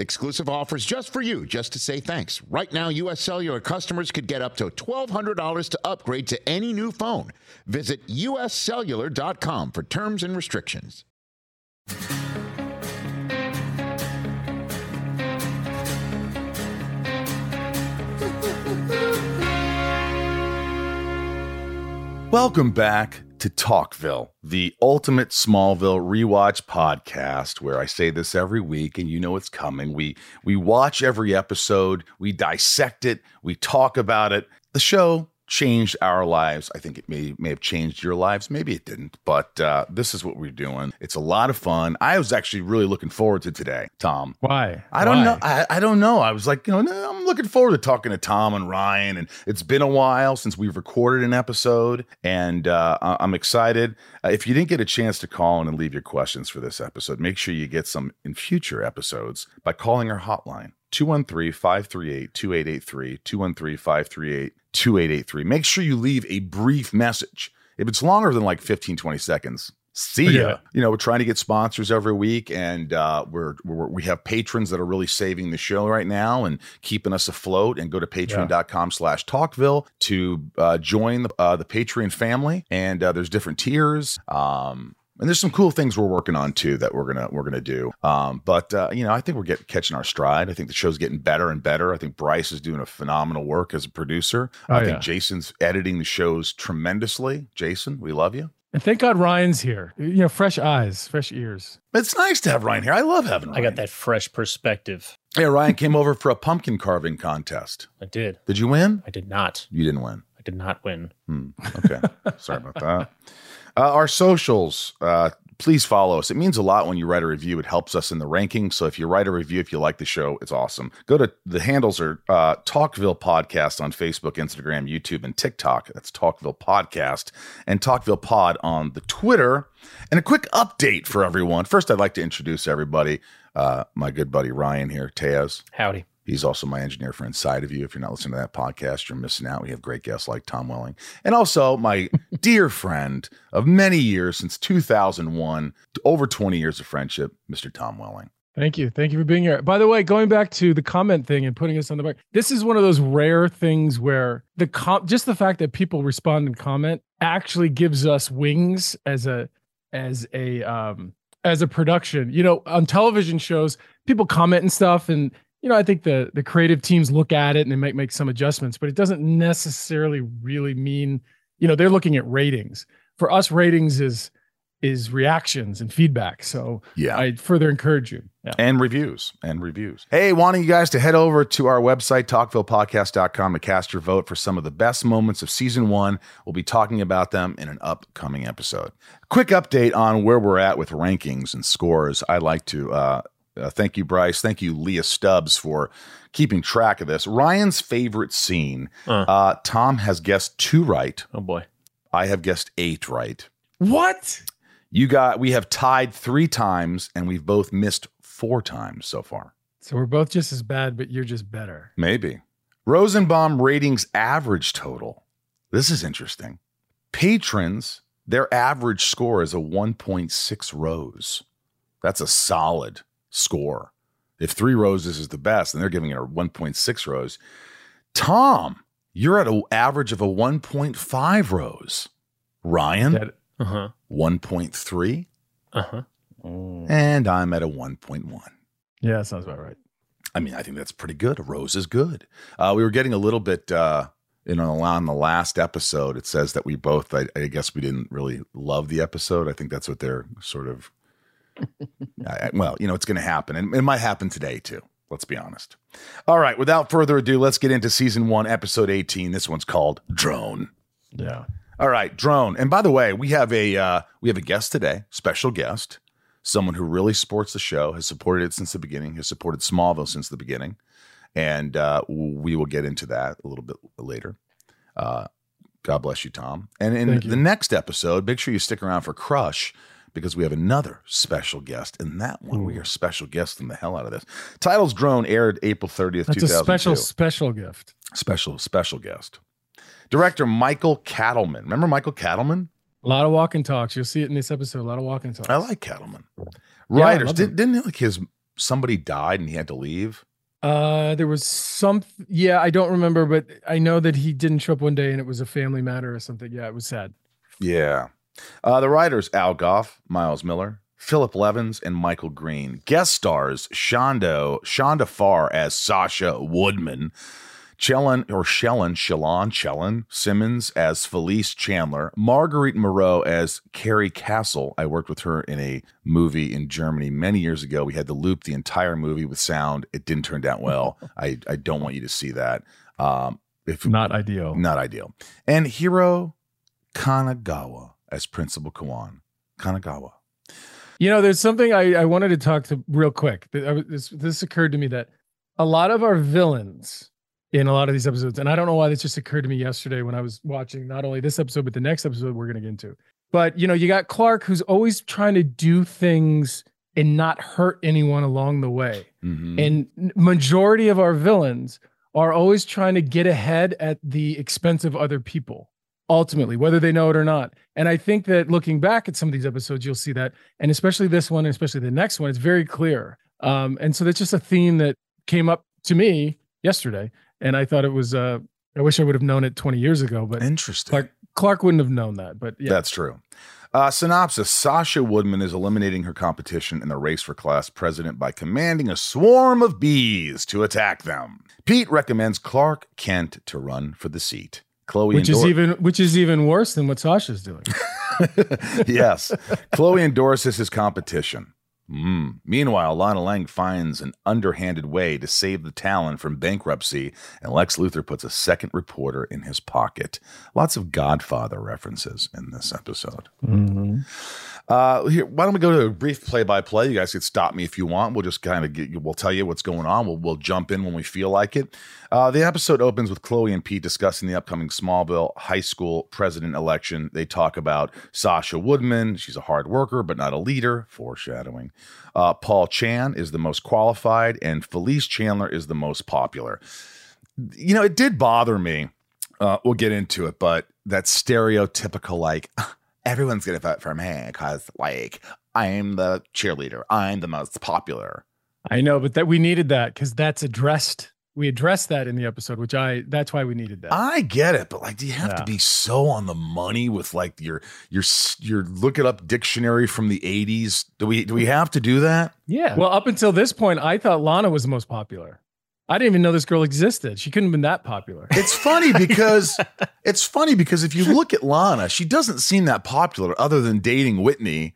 Exclusive offers just for you, just to say thanks. Right now, U.S. Cellular customers could get up to $1,200 to upgrade to any new phone. Visit uscellular.com for terms and restrictions. Welcome back to Talkville, the ultimate Smallville rewatch podcast where I say this every week and you know it's coming. We we watch every episode, we dissect it, we talk about it. The show changed our lives. I think it may may have changed your lives. Maybe it didn't, but uh, this is what we're doing. It's a lot of fun. I was actually really looking forward to today, Tom. Why? I don't Why? know. I, I don't know. I was like, you know, I'm looking forward to talking to Tom and Ryan, and it's been a while since we've recorded an episode, and uh, I'm excited. Uh, if you didn't get a chance to call in and leave your questions for this episode, make sure you get some in future episodes by calling our hotline. 213-538-2883 213-538-2883 make sure you leave a brief message. If it's longer than like 15 20 seconds see ya. Yeah. you know we're trying to get sponsors every week and uh, we're, we're we have patrons that are really saving the show right now and keeping us afloat. And go to patreon.com slash talkville to uh, join the, uh, the patreon family. And uh, there's different tiers. Um, and there's some cool things we're working on too that we're gonna we're gonna do. Um, but uh, you know, I think we're getting catching our stride. I think the show's getting better and better. I think Bryce is doing a phenomenal work as a producer. Oh, I think. Jason's editing the shows tremendously. Jason, we love you. And thank God Ryan's here. You know, fresh eyes, fresh ears. It's nice to have Ryan here. I love having I got that fresh perspective. Yeah, Ryan came over for a pumpkin carving contest. I did. Did you win? I did not. You didn't win. I did not win. Hmm. Okay. Sorry about that. Uh, our socials, uh, please follow us. It means a lot when you write a review. It helps us in the rankings. So if you write a review, if you like the show, it's awesome. Go to the handles are uh, Talkville Podcast on Facebook, Instagram, YouTube, and TikTok. That's Talkville Podcast and Talkville Pod on the Twitter. And a quick update for everyone. First, I'd like to introduce everybody. Uh, my good buddy Ryan here, Tejas. Howdy. He's also my engineer for Inside of You. If you're not listening to that podcast, you're missing out. We have great guests like Tom Welling. And also my dear friend of many years, since 2001, over 20 years of friendship, Mr. Tom Welling. Thank you. Thank you for being here. By the way, going back to the comment thing and putting us on the back, this is one of those rare things where the com- just the fact that people respond and comment actually gives us wings as a as a um as a production. You know, on television shows, people comment and stuff and you know, I think the the creative teams look at it and they might make some adjustments, but it doesn't necessarily really mean, you know, they're looking at ratings. For us, ratings is is reactions and feedback. So Yeah. I further encourage you. Yeah. and reviews and reviews. Hey, wanting you guys to head over to our website, talkvillepodcast.com, to cast your vote for some of the best moments of season one. We'll be talking about them in an upcoming episode. Quick update on where we're at with rankings and scores. I'd like to uh, uh, thank you, Bryce. Thank you, Leah Stubbs, for keeping track of this. Ryan's favorite scene. Uh. Uh, Tom has guessed two right. Oh boy. I have guessed eight right. What? You got. We have tied three times, and we've both missed four times so far. So we're both just as bad, but you're just better. Maybe. Rosenbaum ratings average total. This is interesting. Patrons, their average score is a 1.6 rows. That's a solid score. If three roses is the best, and they're giving it a 1.6 rows. Tom, you're at an average of a 1.5 rows. Ryan, That- Uh huh. 1.3. Uh huh. And I'm at a 1.1. yeah, that sounds about right. I mean, I think that's pretty good. A rose is good. Uh, we were getting a little bit, uh, you know, on the last episode, it says that we both, I, I guess we didn't really love the episode. I think that's what they're sort of, I, well, you know, it's going to happen. And it might happen today too. Let's be honest. All right. Without further ado, let's get into season one, episode 18. This one's called Drone. Yeah. All right, drone. And by the way, we have a uh, we have a guest today, special guest, someone who really supports the show, has supported it since the beginning, has supported Smallville since the beginning, and uh, we will get into that a little bit later. Uh, God bless you, Tom. And in you. the next episode, make sure you stick around for Crush because we have another special guest. And that one, we are special guesting the hell out of this. Titles Drone aired April 30th, That's a special, special gift. special, special guest. Director Michael Katleman. Remember Michael Katleman? A lot of walk and talks. You'll see it in this episode. A lot of walk and talks. I like Katleman. Yeah, Writers. love did, didn't like his somebody died and he had to leave? Uh, there was some. Yeah, I don't remember, but I know that he didn't show up one day, and it was a family matter or something. Yeah, it was sad. Yeah. Uh, the writers Al Gough, Miles Millar, Philip Levens, and Michael Green. Guest stars Shondo, Shonda Farr as Sasha Woodman, Chellen or Shellen, Shallon, Chellen Simmons as Felice Chandler, Marguerite Moreau as Carrie Castle. I worked with her in a movie in Germany many years ago. We had to loop the entire movie with sound. It didn't turn out well. I, I don't want you to see that. Um, if Not ideal. not ideal. And Hiro Kanagawa as Principal Kwan. Kanagawa. You know, there's something I, I wanted to talk to real quick. Was- This, this occurred to me that a lot of our villains in a lot of these episodes, and I don't know why this just occurred to me yesterday when I was watching not only this episode, but the next episode we're going to get into. But, you know, you got Clark who's always trying to do things and not hurt anyone along the way. Mhm. And majority of our villains are always trying to get ahead at the expense of other people ultimately whether they know it or not and i think that looking back at some of these episodes you'll see that and especially this one and especially the next one it's very clear um, and so that's just a theme that came up to me yesterday and i thought it was uh, i wish i would have known it 20 years ago but Interesting. clark clark wouldn't have known that but yeah That's true. Uh, synopsis Sasha Woodman is eliminating her competition in the race for class president by commanding a swarm of bees to attack them. Pete recommends Clark Kent to run for the seat. Chloe which is endor- even which is even worse than what sasha's doing yes. Chloe endorses his competition. Mm. Meanwhile, Lana Lang finds an underhanded way to save the Talon from bankruptcy, and Lex Luthor puts a second reporter in his pocket. Lots of Godfather references in this episode. Uh, here, why don't we go to a brief play-by-play? You guys can stop me if you want. We'll just kind of get. We'll tell you what's going on. We'll we'll jump in when we feel like it. Uh, the episode opens with Chloe and Pete discussing the upcoming Smallville high school president election. They talk about Sasha Woodman. She's a hard worker, but not a leader. Foreshadowing. Uh, Paul Chan is the most qualified, and Felice Chandler is the most popular. You know, it did bother me. Uh, we'll get into it, but that stereotypical like everyone's gonna vote for me because like I'm the cheerleader. I'm the most popular. i know but that we needed that because that's addressed we addressed that in the episode which i that's why we needed that I get it, but like, do you have to be so on the money with like your your your look it up dictionary from the '80s? Do we do we have to do that? Yeah. Well, up until this point, I thought Lana was the most popular. I didn't even know this girl existed. She couldn't have been that popular. It's funny because it's funny because if you look at Lana, she doesn't seem that popular other than dating Whitney.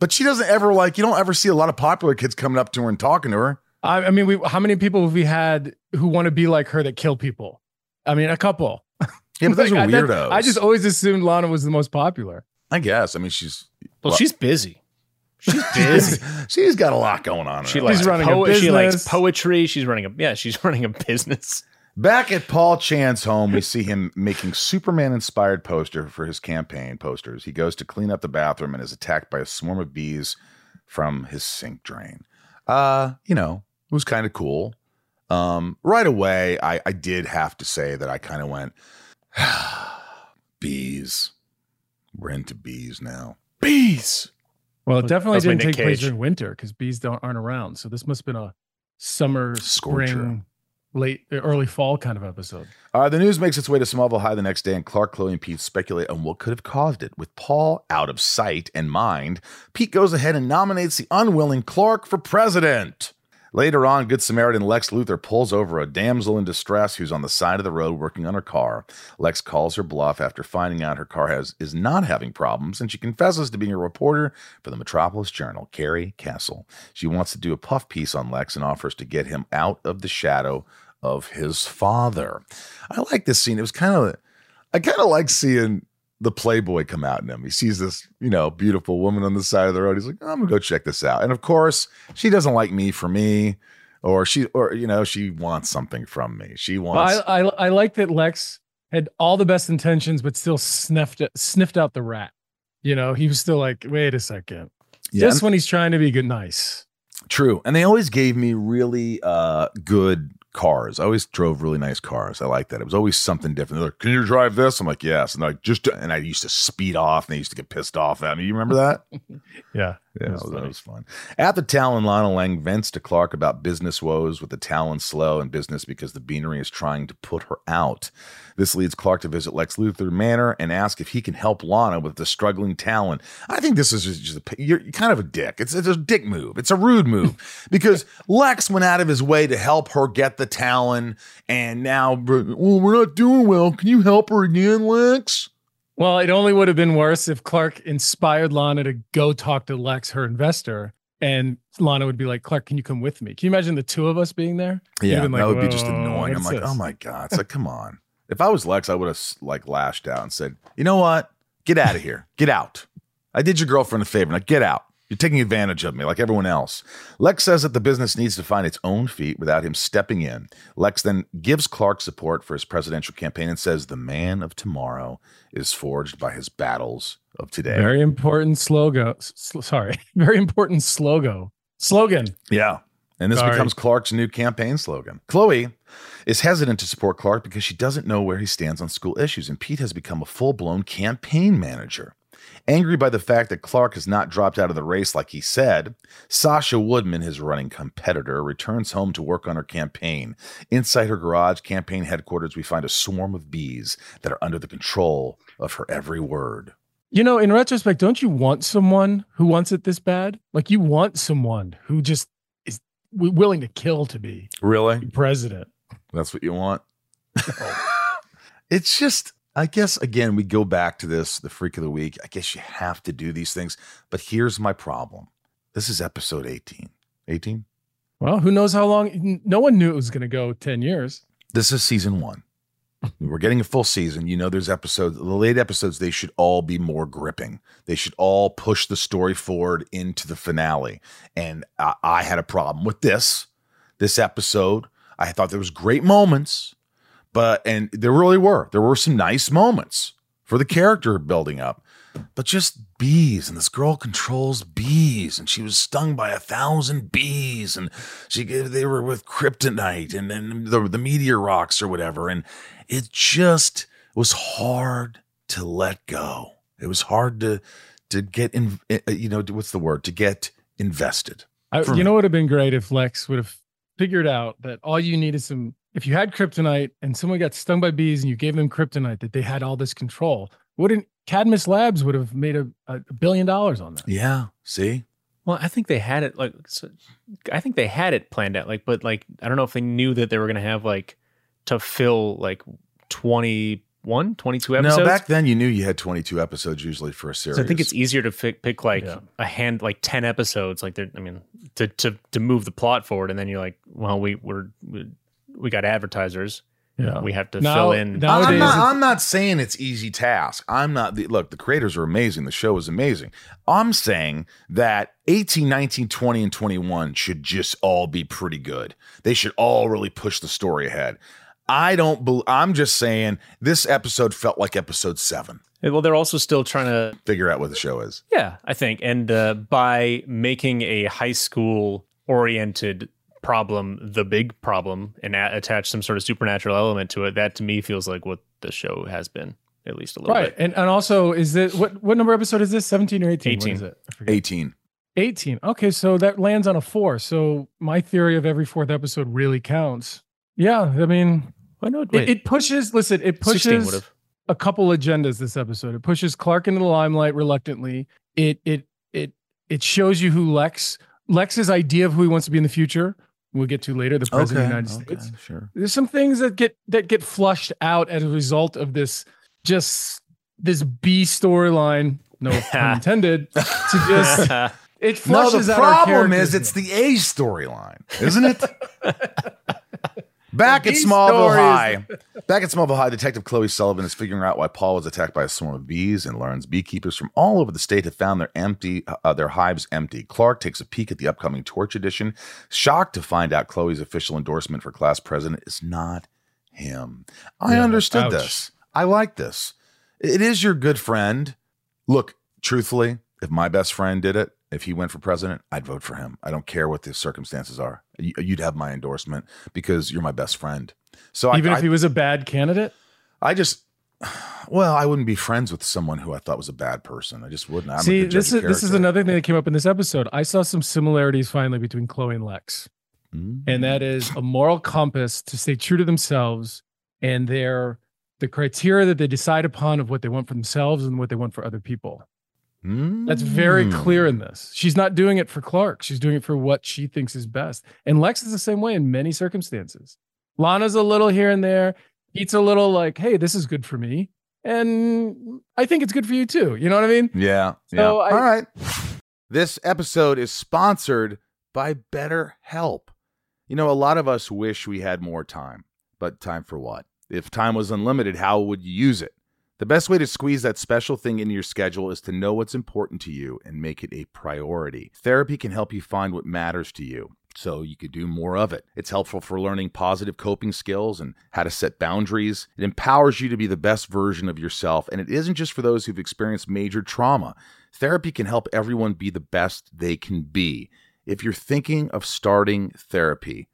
But she doesn't ever like you don't ever see a lot of popular kids coming up to her and talking to her. I, I mean, we how many people have we had who want to be like her that kill people? I mean, a couple. Yeah, but those Like, are I- that- weirdos. I just always assumed Lana was the most popular. I guess. I mean, she's well, she's busy. She's busy. she's got a lot going on. she likes She's life. running a po- She likes poetry. She's running a yeah. She's running a business. Back at Paul Chan's home, we see him making Superman inspired poster for his campaign posters. He goes to clean up the bathroom and is attacked by a swarm of bees from his sink drain. Uh, you know, it was kind of cool. Um, right away, I, I did have to say that I kind of went, bees. We're into bees now. Bees. Well, it definitely didn't take place Cage. during winter because bees don't aren't around. So this must have been a summer, Scorcher. spring, late, early fall kind of episode. Uh, the news makes its way to Smallville High the next day, and Clark, Chloe, and Pete speculate on what could have caused it. With Paul out of sight and mind, Pete goes ahead and nominates the unwilling Clark for president. Later on, Good Samaritan Lex Luthor pulls over a damsel in distress who's on the side of the road working on her car. Lex calls her bluff after finding out her car has is not having problems, and she confesses to being a reporter for the Metropolis Journal, Carrie Castle. She wants to do a puff piece on Lex and offers to get him out of the shadow of his father. I like this scene. It was kind of, I kind of like seeing the Playboy come out in him. He sees this, you know, beautiful woman on the side of the road. He's like, I'm gonna go check this out. And of course, she doesn't like me for me, or she, or you know, she wants something from me. She Well, wants. I, I I like that Lex had all the best intentions, but still sniffed sniffed out the rat. You know, he was still like, wait a second. Yeah, Just when he's trying to be good, nice. True. And they always gave me really uh, good cars. I always drove really nice cars. I like that. It was always something different. They're like, Can you drive this? I'm like, Yes. And like, just and I used to speed off and they used to get pissed off at me. You remember that? Yeah. Yeah, that was that was fun. At the Talon, Lana Lang vents to Clark about business woes with the Talon slow in business because the Beanery is trying to put her out. This leads Clark to visit Lex Luthor Manor and ask if he can help Lana with the struggling Talon. I think this is just, just a, you're kind of a dick. It's, it's a dick move. It's a rude move because Lex went out of his way to help her get the Talon, and now, well, we're not doing well. Can you help her again, Lex? Well, it only would have been worse if Clark inspired Lana to go talk to Lex, her investor, and Lana would be like, "Clark, can you come with me?" Can you imagine the two of us being there? Yeah, like, that would be just annoying. I'm like, this?" oh my god, it's like, come on. If I was Lex, I would have like lashed out and said, you know what? Get out of here. Get out. I did your girlfriend a favor. Now get out. You're taking advantage of me like everyone else. Lex says that the business needs to find its own feet without him stepping in. Lex then gives Clark support for his presidential campaign and says the man of tomorrow is forged by his battles of today. Very important slogan. s- sorry, very important slogan. Slogan. Yeah. And this Sorry. becomes Clark's new campaign slogan. Chloe is hesitant to support Clark because she doesn't know where he stands on school issues, and Pete has become a full blown campaign manager. Angry by the fact that Clark has not dropped out of the race like he said, Sasha Woodman, his running competitor, returns home to work on her campaign. Inside her garage campaign headquarters, we find a swarm of bees that are under the control of her every word. You know, in retrospect, don't you want someone who wants it this bad? Like you want someone who just is willing to kill to be Really? president. That's what you want. it's just, I guess, again, we go back to this, the freak of the week. I guess you have to do these things. But here's my problem this is episode 18. 18? Well, who knows how long? No one knew it was going to go 10 years. This is season one. We're getting a full season. You know, there's episodes, the late episodes, they should all be more gripping. They should all push the story forward into the finale. And I, I had a problem with this, this episode. I thought there was great moments, but, and there really were. There were some nice moments for the character building up, but just bees. And this girl controls bees, and she was stung by a thousand bees, and she they were with kryptonite and then the, the meteor rocks or whatever. And it just was hard to let go. It was hard to to get in. uh, You know, what's the word? To get invested. I, you me. know, what would have been great if Lex would have figured out that all you need is some. If you had kryptonite and someone got stung by bees and you gave them kryptonite, that they had all this control. Wouldn't Cadmus Labs would have made a, a billion dollars on that? Yeah. See. Well, I think they had it like so, I think they had it planned out like but like I don't know if they knew that they were going to have like to fill like 21 22 episodes. No, back then you knew you had 22 episodes usually for a series. so I think it's easier to pick, pick like Yeah. a hand like 10 episodes like they're I mean to to to move the plot forward and then you're like well we we're we, we got advertisers Yeah. we have to Now- fill in now- Nowadays I'm not, I'm not saying it's easy task. I'm not the look, the creators are amazing. The show is amazing. I'm saying that 18, 19, 20, and 21 should just all be pretty good. They should all really push the story ahead. I don't bel I'm just saying this episode felt like episode seven. well they're also still trying to Figure out what the show is. Yeah, I think. And uh, by making a high school oriented problem the big problem and a- attach some sort of supernatural element to it, that to me feels like what the show has been, at least a little bit. Right. bit. And and also is it what what number episode is this? 17 or 18? 18. is it? I 18. 18. Okay, so that lands on a four. So my theory of every fourth episode really counts. Yeah, I mean, Why not? it, it pushes. Listen, it 16 pushes a couple agendas. This episode, it pushes Clark into the limelight reluctantly. It it it it shows you who Lex Lex's idea of who he wants to be in the future. We'll get to later. The president of the United States. sure. There's some things that get that get flushed out as a result of this just this B storyline. No pun intended. To just it No, flushes the out our problem is it's the A storyline, isn't it? Back at Smallville High, back at Smallville High, Detective Chloe Sullivan is figuring out why Paul was attacked by a swarm of bees and learns beekeepers from all over the state have found their empty, uh, their hives empty. Clark takes a peek at the upcoming Torch edition, shocked to find out Chloe's official endorsement for class president is not him. I Yeah, understood ouch. this. I like this. It is your good friend. Look, truthfully, if my best friend did it, if he went for president, I'd vote for him. I don't care what the circumstances are. You'd have my endorsement because you're my best friend. So even I, if he was a bad candidate, I just, well, I wouldn't be friends with someone who I thought was a bad person. I just wouldn't. I'm See, this is this is another thing that came up in this episode. I saw some similarities finally between Chloe and Lex, mm-hmm. and that is a moral compass to stay true to themselves and their the criteria that they decide upon of what they want for themselves and what they want for other people. Mm. That's very clear in this. She's not doing it for Clark. She's doing it for what she thinks is best. And Lex is the same way in many circumstances. Lana's a little here and there. Pete's a little like, hey, this is good for me. And I think it's good for you too. You know what I mean? Yeah. So yeah. I, All right. This episode is sponsored by BetterHelp. You know, a lot of us wish we had more time, but time for what? If time was unlimited, how would you use it? The best way to squeeze that special thing into your schedule is to know what's important to you and make it a priority. Therapy can help you find what matters to you so you could do more of it. It's helpful for learning positive coping skills and how to set boundaries. It empowers you to be the best version of yourself, and it isn't just for those who've experienced major trauma. Therapy can help everyone be the best they can be. If you're thinking of starting therapy,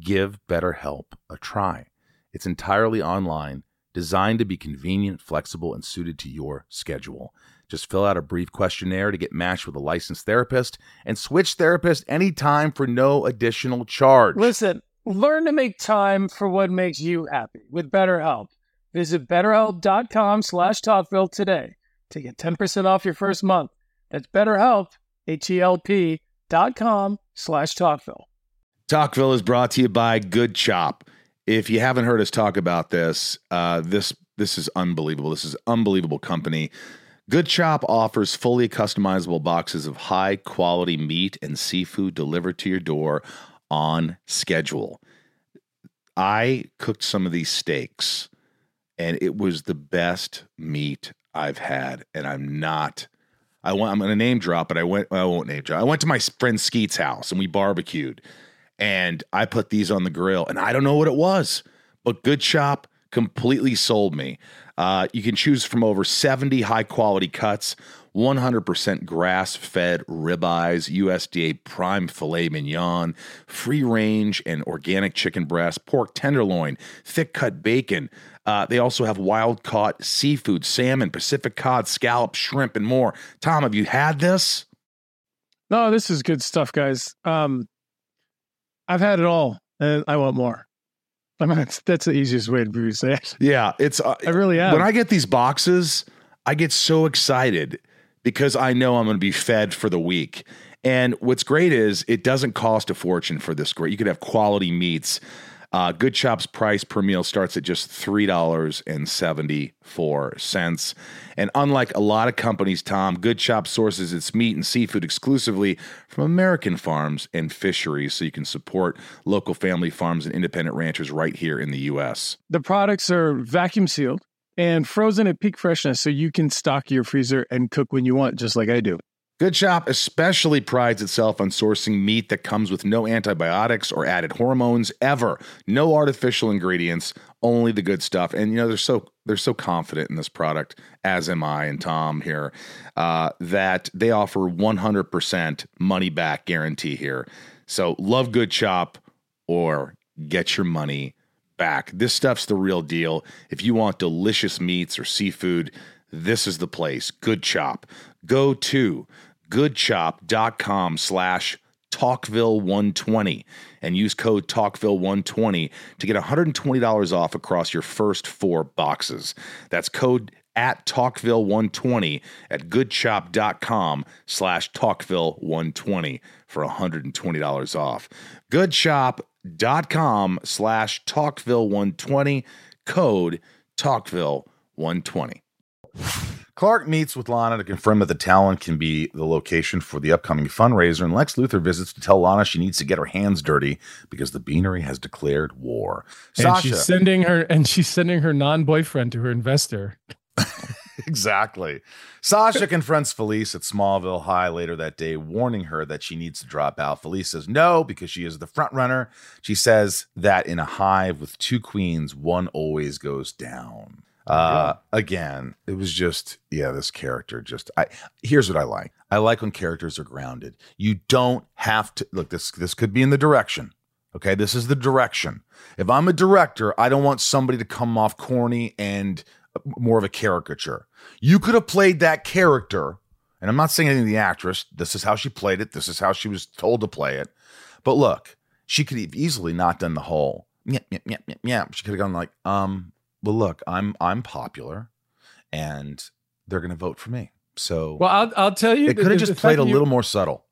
give BetterHelp a try. It's entirely online, designed to be convenient, flexible, and suited to your schedule. Just fill out a brief questionnaire to get matched with a licensed therapist and switch therapist anytime for no additional charge. Listen, learn to make time for what makes you happy with BetterHelp. Visit betterhelp.com slash talkville today to get 10% off your first month. That's betterhelp, H-E-L-P dot com slash talkville. Talkville is brought to you by Good Chop. If you haven't heard us talk about this, uh, this this is unbelievable. This is unbelievable company. Good Chop offers fully customizable boxes of high quality meat and seafood delivered to your door on schedule. I cooked some of these steaks and it was the best meat I've had. And I'm not, I want, I'm going to name drop, but I went, I won't name drop. I went to my friend Skeet's house and we barbecued and I put these on the grill and I don't know what it was, but Good Chop completely sold me. Uh, you can choose from over 70 high quality cuts, 100% grass fed ribeyes, USDA prime filet mignon, free range and organic chicken breast, pork tenderloin, thick cut bacon. Uh, they also have wild caught seafood, salmon, Pacific cod, scallops, shrimp, and more. Tom, have you had this? No, this is good stuff, guys. Um, I've had it all, and I want more. I mean, that's, that's the easiest way to say it. Yeah, it's. Uh, I really am. When I get these boxes, I get so excited because I know I'm going to be fed for the week. And what's great is it doesn't cost a fortune for this great. You could have quality meats. Uh, Good Chop's price per meal starts at just $3.74. And unlike a lot of companies, Tom, Good Chop sources its meat and seafood exclusively from American farms and fisheries so you can support local family farms and independent ranchers right here in the U.S. The products are vacuum sealed and frozen at peak freshness so you can stock your freezer and cook when you want, just like I do. Good Chop especially prides itself on sourcing meat that comes with no antibiotics or added hormones ever. No artificial ingredients, only the good stuff. And you know they're so they're so confident in this product, as am I and Tom here, uh, that they offer 100% money back guarantee here. So love Good Chop or get your money back. This stuff's the real deal. If you want delicious meats or seafood, this is the place. Good Chop. Go to goodchop.com slash Talkville120 and use code Talkville120 to get $120 off across your first four boxes. That's code at Talkville120 at goodchop.com slash Talkville120 for $120 off. Goodchop.com slash Talkville120, code Talkville120. Clark meets with Lana to confirm that the Talon can be the location for the upcoming fundraiser, and Lex Luthor visits to tell Lana she needs to get her hands dirty because the Beanery has declared war. And Sasha, she's sending her and she's sending her non-boyfriend to her investor. exactly. Sasha confronts Felice at Smallville High later that day, warning her that she needs to drop out. Felice says no because she is the front runner. She says that in a hive with two queens, one always goes down. Uh, again, it was just yeah, this character just. I here's what I like. I like when characters are grounded. You don't have to look. This this could be in the direction. Okay, this is the direction. If I'm a director, I don't want somebody to come off corny and more of a caricature. You could have played that character, and I'm not saying anything to the actress. This is how she played it. This is how she was told to play it. But look, she could have easily not done the whole yeah, yeah, yeah, yeah, yeah. She could have gone like, um, well, look, I'm I'm popular, and they're going to vote for me. So Well, I'll I'll tell you. it could have just played a little more subtle.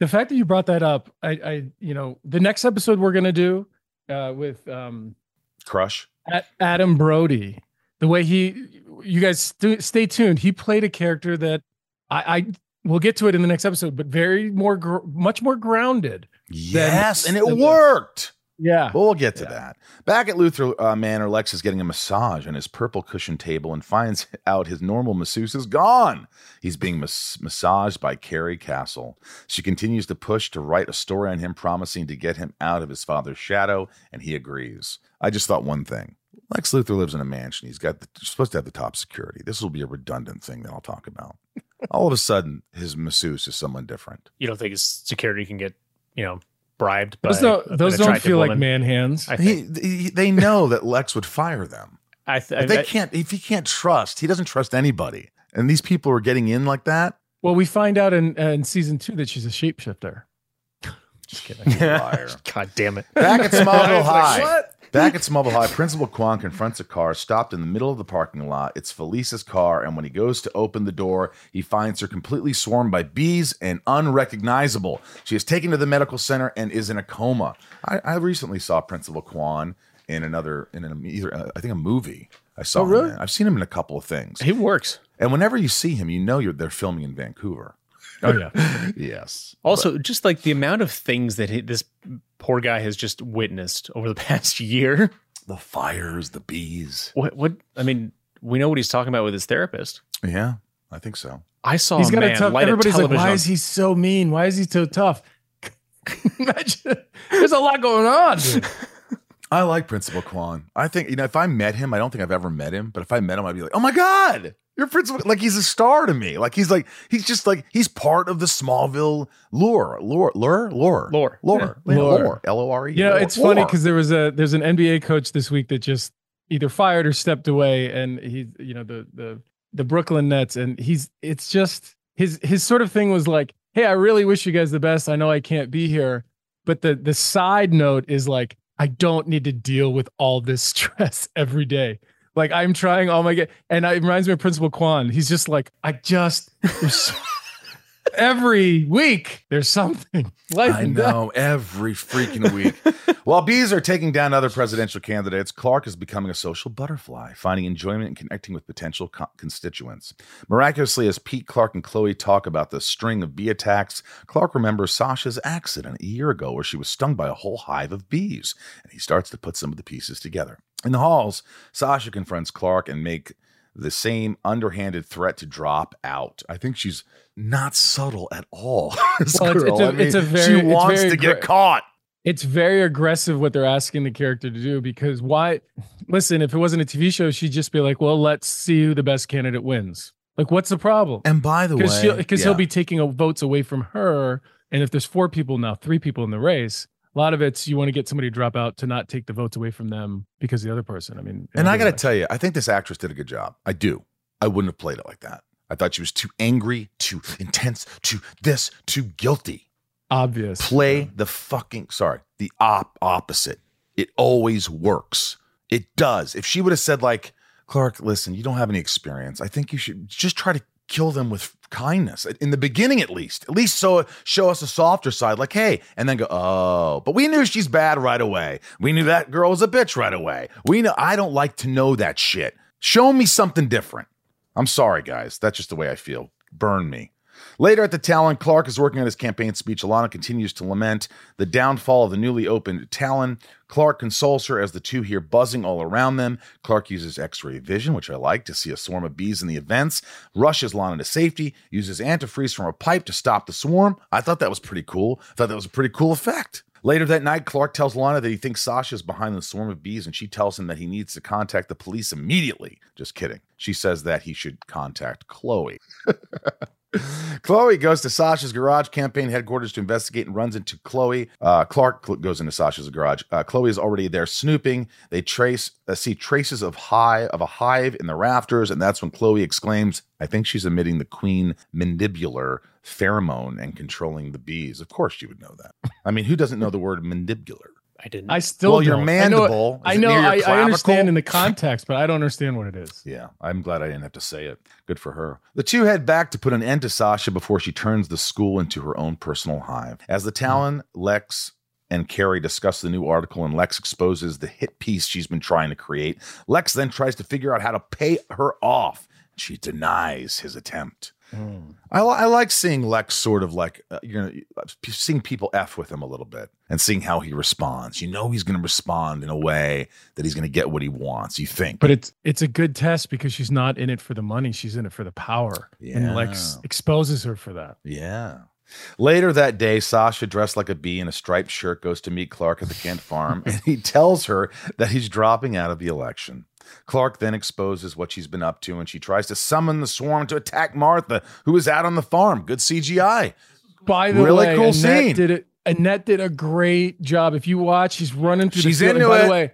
The fact that you brought that up, I, I, you know, the next episode we're gonna do uh, with um, Crush. A- Adam Brody, the way he, you guys st- stay tuned. He played a character that I, I we'll get to it in the next episode, but very more, gr- much more grounded. Yes, and it than- worked. Yeah. But we'll get to Yeah. that. Back at Luthor uh, Manor, Lex is getting a massage on his purple cushion table and finds out his normal masseuse is gone. He's being mas- massaged by Carrie Castle. She continues to push to write a story on him, promising to get him out of his father's shadow, and he agrees. I just thought one thing. Lex Luthor lives in a mansion. He's got the, he's supposed to have the top security. This will be a redundant thing that I'll talk about. All of a sudden, his masseuse is someone different. You don't think his security can get, you know, bribed by Those don't, an those don't attractive feel like man hands. I He, think he- they know that Lex would fire them. I, th- If they I- can't if he can't trust he doesn't trust anybody and these people are getting in like that Well, we find out in, uh, in season two that she's a shapeshifter. just kidding liar. God damn it. back at smallville high What? Back at smallville high principal kwan confronts a car stopped in the middle of the parking lot it's felice's car and when he goes to open the door he finds her completely swarmed by bees and unrecognizable she is taken to the medical center and is in a coma i, I recently saw principal kwan in another in an, either uh, i think a movie i saw Oh, really? him in. i've seen him in a couple of things He works. and whenever you see him you know you're they're filming in vancouver Oh yeah. yes Also, just like the amount of things that he, this poor guy has just witnessed over the past year. the fires, the bees. What? What? I mean, we know what he's talking about with his therapist. Yeah, I think so. I saw He's a got man a tough. light a Everybody's like, why on- is he so mean? Why is he so tough? Imagine, there's a lot going on. I like Principal Kwan. I think you know if I met him, I don't think I've ever met him, but if I met him, I'd be like, oh my god, you're Principal. Like he's a star to me. Like he's like he's just like he's part of the Smallville lore, lore, lure, lore, Lore. lore, Yeah. Yeah, Lore. lore, L O R E. You lore, it's funny because there was a there's an NBA coach this week that just either fired or stepped away, and he, you know, the the the Brooklyn Nets, and he's it's just his his sort of thing was like, hey, I really wish you guys the best. I know I can't be here, but the the side note is like, I don't need to deal with all this stress every day. Like I'm trying all my get, and it reminds me of Principal Kwan. He's just like, I just every week there's something. Life I know every freaking week. While bees are taking down other presidential candidates, Clark is becoming a social butterfly, finding enjoyment and connecting with potential co- constituents. Miraculously, as Pete, Clark, and Chloe talk about the string of bee attacks, Clark remembers Sasha's accident a year ago where she was stung by a whole hive of bees, and he starts to put some of the pieces together. In the halls, Sasha confronts Clark and make the same underhanded threat to drop out. I think she's not subtle at all. Well, it's- it's a- I mean, it's a very- she wants very to get caught. it's very aggressive what they're asking the character to do because why listen if it wasn't a tv show she'd just be like well let's see who the best candidate wins like what's the problem And by the way, because because yeah. he'll be taking votes away from her and if there's four people now three people in the race a lot of it's you want to get somebody to drop out to not take the votes away from them because the other person i mean And I got to tell you, I think this actress did a good job. I do. I wouldn't have played it like that. I thought she was too angry, too intense, too this, too guilty. obvious Play the fucking sorry, the op opposite. It always works. It does. If she would have said like, Clark, listen, you don't have any experience. I think you should just try to kill them with kindness in the beginning, at least. At least so show us a softer side, like, hey, and then go, oh, but we knew she's bad right away. We knew that girl was a bitch right away. We know I don't like to know that shit. Show me something different. I'm sorry, guys. That's just the way I feel. Burn me. Later at the Talon, Clark is working on his campaign speech. Alana continues to lament the downfall of the newly opened Talon. Clark consoles her as the two hear buzzing all around them. Clark uses X ray vision, which I like, to see a swarm of bees in the events, rushes Lana to safety, uses antifreeze from a pipe to stop the swarm. I thought that was pretty cool. I thought that was a pretty cool effect. Later that night, Clark tells Lana that he thinks Sasha is behind the swarm of bees, and she tells him that he needs to contact the police immediately. Just kidding. She says that he should contact Chloe. Chloe goes to Sasha's garage campaign headquarters to investigate and runs into Chloe. Uh, Clark cl- goes into Sasha's garage. Uh, Chloe is already there snooping. They trace uh, see traces of hive of a hive in the rafters, and that's when Chloe exclaims, "I think she's emitting the queen mandibular pheromone and controlling the bees." Of course, she would know that. I mean, who doesn't know the word mandibular? I didn't. I still well, your don't. mandible. I know. I, know I, I understand in the context, but I don't understand what it is. Yeah, I'm glad I didn't have to say it. Good for her. The two head back to put an end to Sasha before she turns the school into her own personal hive. As the Talon, Lex, and Carrie discuss the new article, and Lex exposes the hit piece she's been trying to create, Lex then tries to figure out how to pay her off. She denies his attempt. I, li- I like seeing Lex sort of like uh, you know seeing people f with him a little bit and seeing how he responds. You know he's going to respond in a way that he's going to get what he wants. You think, But it's it's a good test because she's not in it for the money; she's in it for the power. And Lex exposes her for that. Yeah. Later that day, Sasha, dressed like a bee in a striped shirt, goes to meet Clark at the Kent farm, and he tells her that he's dropping out of the election. Clark then exposes what she's been up to, and she tries to summon the swarm to attack Martha, who is out on the farm. Good CGI. By the Really way, cool Annette scene. did it. Annette did a great job. If you watch, she's running through She's the field. And by it. the way,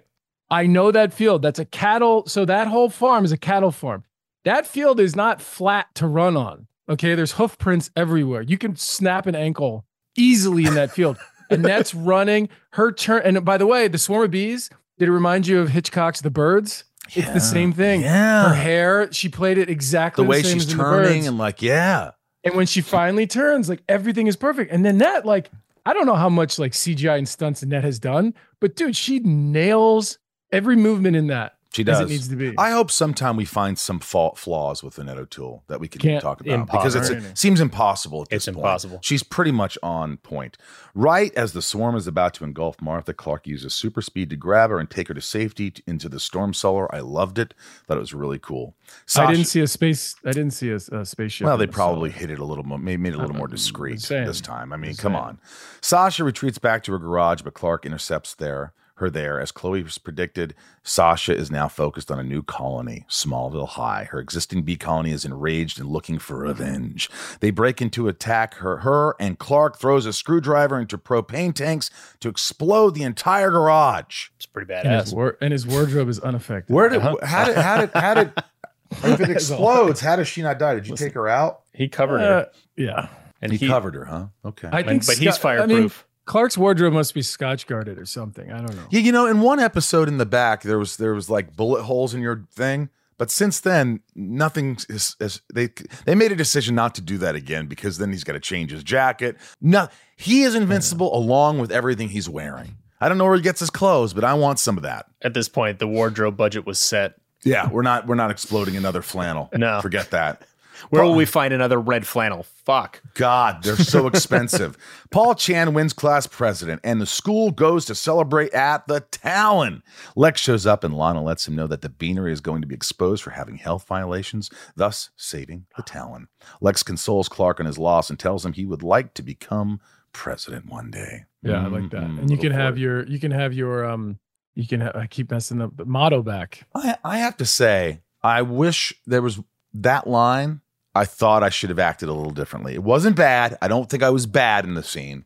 I know that field. That's a cattle. So that whole farm is a cattle farm. That field is not flat to run on. Okay, there's hoof prints everywhere. You can snap an ankle easily in that field. Annette's running her turn. And by the way, the swarm of bees. Did it remind you of Hitchcock's The Birds? It's the same thing. Yeah. Her hair, she played it exactly the way same she's The turning and like, yeah. And when she finally turns, like everything is perfect. And then that, like, I don't know how much like CGI and stunts Annette has done, but dude, she nails every movement in that She as does. it needs to be. I hope sometime we find some fault flaws with Annette O'Toole that we can Can't- talk about because it's, it seems impossible. At It's point. impossible. She's pretty much on point. Right as the swarm is about to engulf Martha, Clark uses super speed to grab her and take her to safety t- into the storm cellar. I loved it. Thought it was really cool. I didn't see a space. I didn't see a, a spaceship. well, they probably cellar. hit it a little more, made, made it a little more I'm discreet this time. I mean, come on. Sasha retreats back to her garage, but Clark intercepts there her there. As Chloe was predicted, Sasha is now focused on a new colony, Smallville High. Her existing bee colony is enraged and looking for revenge. They break into attack her, her, and Clark throws a screwdriver into propane tanks to explode the entire garage. It's pretty and his, badass. wor- and his wardrobe is unaffected. Where did how did how did how did if it explodes, how does she not die? Did you take her out? He covered Uh, her, yeah, and he, he, covered her, huh? Okay. I think, but he's Scott- I mean, fireproof. Clark's wardrobe must be scotch guarded or something. I don't know. Yeah, you know, in one episode in the back, there was there was like bullet holes in your thing. But since then, nothing is, is they they made a decision not to do that again because then he's got to change his jacket. No, he is invincible along with everything he's wearing. I don't know where he gets his clothes, but I want some of that. At this point, the wardrobe budget was set. Yeah, we're not we're not exploding another flannel. No. forget that. Where will we find another red flannel? Fuck. God, they're so expensive. Paul Chan wins class president, and the school goes to celebrate at the Talon. Lex shows up, and Lana lets him know that the beanery is going to be exposed for having health violations, thus saving the Talon. Lex consoles Clark on his loss and tells him he would like to become president one day. Yeah, I like that. Mm, And you can have it. your you can have your um you can ha- I keep messing up the motto back. I, I have to say, I wish there was that line. I thought I should have acted a little differently. It wasn't bad. I don't think I was bad in the scene.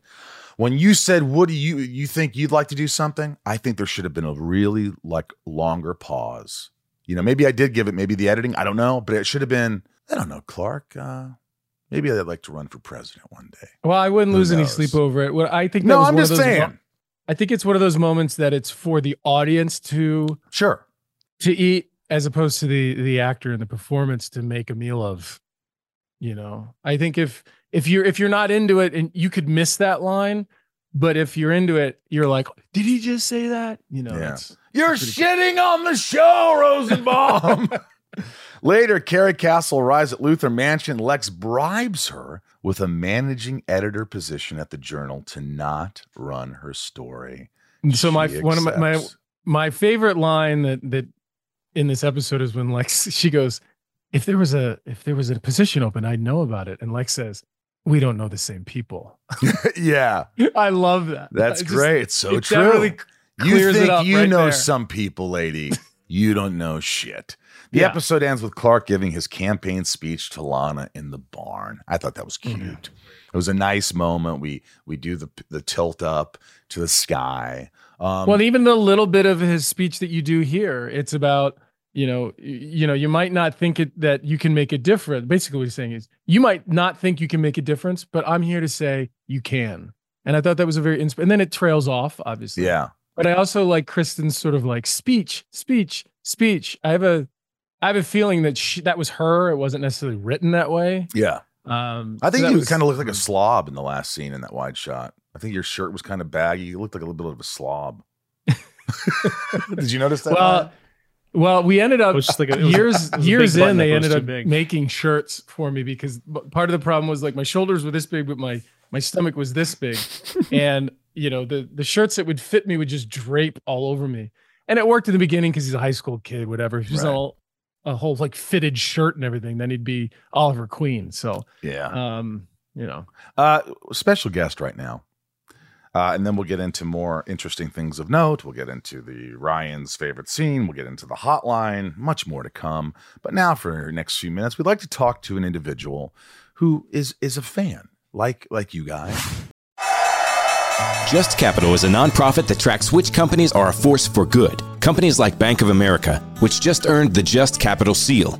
When you said, "What do you you think you'd like to do something?" I think there should have been a really like longer pause. You know, maybe I did give it. Maybe the editing. I don't know, but it should have been. I don't know, Clark. Uh, maybe I'd like to run for president one day. Well, I wouldn't Who lose any sleep over it. What I think that No, was I'm one just of those mo- saying. I think it's one of those moments that it's for the audience to Sure. to eat as opposed to the the actor and the performance to make a meal of. You know, I think if if you're if you're not into it and you could miss that line, but if you're into it, you're like, did he just say that? You know, Yeah. You're shitting on the show, Rosenbaum. Later, Carrie Castle arrives at Luthor Mansion. Lex bribes her with a managing editor position at the Journal to not run her story. so my She one of my, my my favorite line that that in this episode is when Lex she goes, if there was a if there was a position open, I'd know about it. And Lex says, we don't know the same people. yeah, I love that. that's just- great. It's so it true. you think you right know there. some people, lady. you don't know shit. The Yeah. episode ends with Clark giving his campaign speech to Lana in the barn. I thought that was cute. Mhm. It was a nice moment. We we do the the tilt up to the sky. Um, well, even the little bit of his speech that you do here, it's about you know, you know, you might not think it that you can make a difference. Basically, what he's saying is, you might not think you can make a difference, but I'm here to say you can. And I thought that was a very, insp- and then it trails off, obviously. yeah, But I also like Kristen's sort of like speech, speech, speech. I have a, I have a feeling that she, that was her. It wasn't necessarily written that way. yeah. Um, I think so you kind of looked like a slob in the last scene in that wide shot. I think your shirt was kind of baggy. You looked like a little bit of a slob. Did you notice that? Well? Well, we ended up like a- years was years in. They ended up big. making shirts for me because part of the problem was like my shoulders were this big, but my my stomach was this big, and you know the the shirts that would fit me would just drape all over me. And it worked in the beginning because he's a high school kid, whatever. He's Right. all a whole like fitted shirt and everything. Then he'd be Oliver Queen. So, yeah. um, you know, Uh, special guest right now. Uh, and then we'll get into more interesting things of note. We'll get into the Ryan's favorite scene. We'll get into the hotline. Much more to come. But now, for our next few minutes, we'd like to talk to an individual who is is a fan, like like you guys. Just Capital is a nonprofit that tracks which companies are a force for good. Companies like Bank of America, which just earned the Just Capital seal.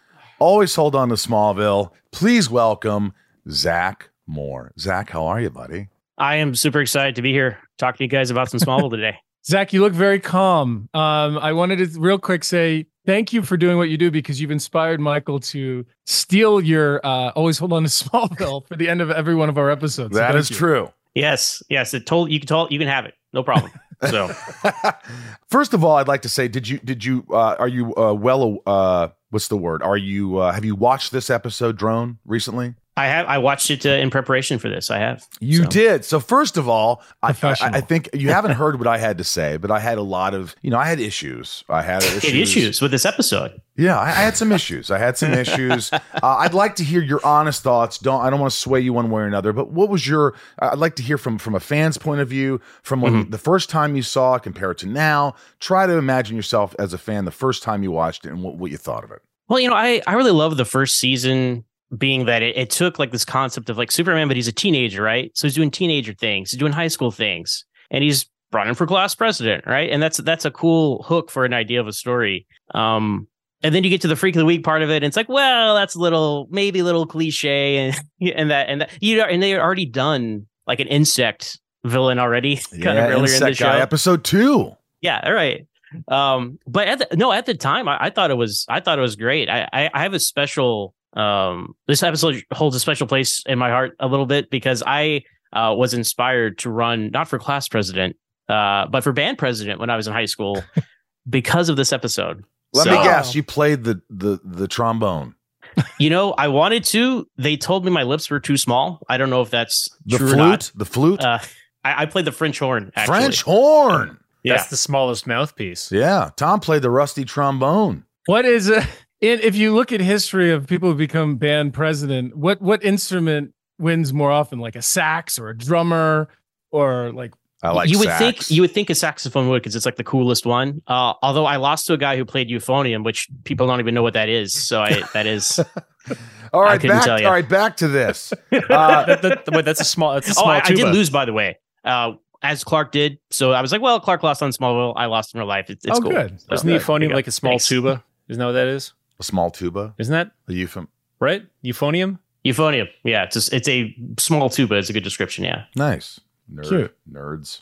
always hold on to Smallville. Please welcome Zach Moore. Zach, how are you, buddy? I am super excited to be here talking to you guys about some Smallville today. Zach, you look very calm. Um, I wanted to real quick say thank you for doing what you do because you've inspired Michael to steal your uh, always hold on to Smallville for the end of every one of our episodes. So That thank is you. true. Yes, yes, it told you can tell you can have it, no problem. So First of all, I'd like to say, did you did you uh, are you uh, well uh, what's the word? Are you uh, have you watched this episode, Drone, recently? I have I watched it uh, in preparation for this. I have. You So- did. So first of all, I, I, I think you haven't heard what I had to say, but I had a lot of you know I had issues. I had issues. Had issues with this episode. Yeah, I, I had some issues. I had some issues. Uh, I'd like to hear your honest thoughts. Don't I don't want to sway you one way or another. But what was your? I'd like to hear from from a fan's point of view, from when Mm-hmm. the first time you saw it compared to now. Try to imagine yourself as a fan the first time you watched it and what, what you thought of it. Well, you know, I I really love the first season being that it, it took like this concept of like Superman, but he's a teenager, right? So he's doing teenager things, he's doing high school things, and he's running for class president, right? And that's that's a cool hook for an idea of a story. Um, and then you get to the freak of the week part of it, and it's like, well, that's a little maybe a little cliche, and and that and that you know, and they had already done like an insect villain already, kind of earlier in the show. Guy, episode two. Yeah, all right. Um, but at the, no, at the time, I, I thought it was I thought it was great. I, I I have a special um this episode holds a special place in my heart a little bit because I uh was inspired to run not for class president uh but for band president when I was in high school because of this episode. Let So- me guess. You played the the the trombone, You know, I wanted to. They told me my lips were too small. I don't know if that's the true flute, or not. the flute, Uh, I, I played the French horn. Actually. French horn. Yeah. That's the smallest mouthpiece. Yeah, Tom played the rusty trombone. What is a, in, if you look at history of people who become band president, what what instrument wins more often, like a sax or a drummer or like I like. you would sax. think you would think a saxophone would because it's like the coolest one. Uh, although I lost to a guy who played euphonium, which people don't even know what that is. So I that is All I right, couldn't back. tell All you. right, back to this. Uh, That- that- wait, that's a small. That's a oh small I, I did lose by the way. Uh, as Clark did, so I was like, well, Clark lost on Smallville. I lost in real life. It's, it's Oh, cool. good. So, Isn't there the euphonium like a small Thanks. tuba? Isn't that what that is? A small tuba. Isn't that A euphem. right? Euphonium. Euphonium. Yeah, it's just, it's a small tuba. It's a good description. Yeah. Nice. Nerd, Cute. Nerds.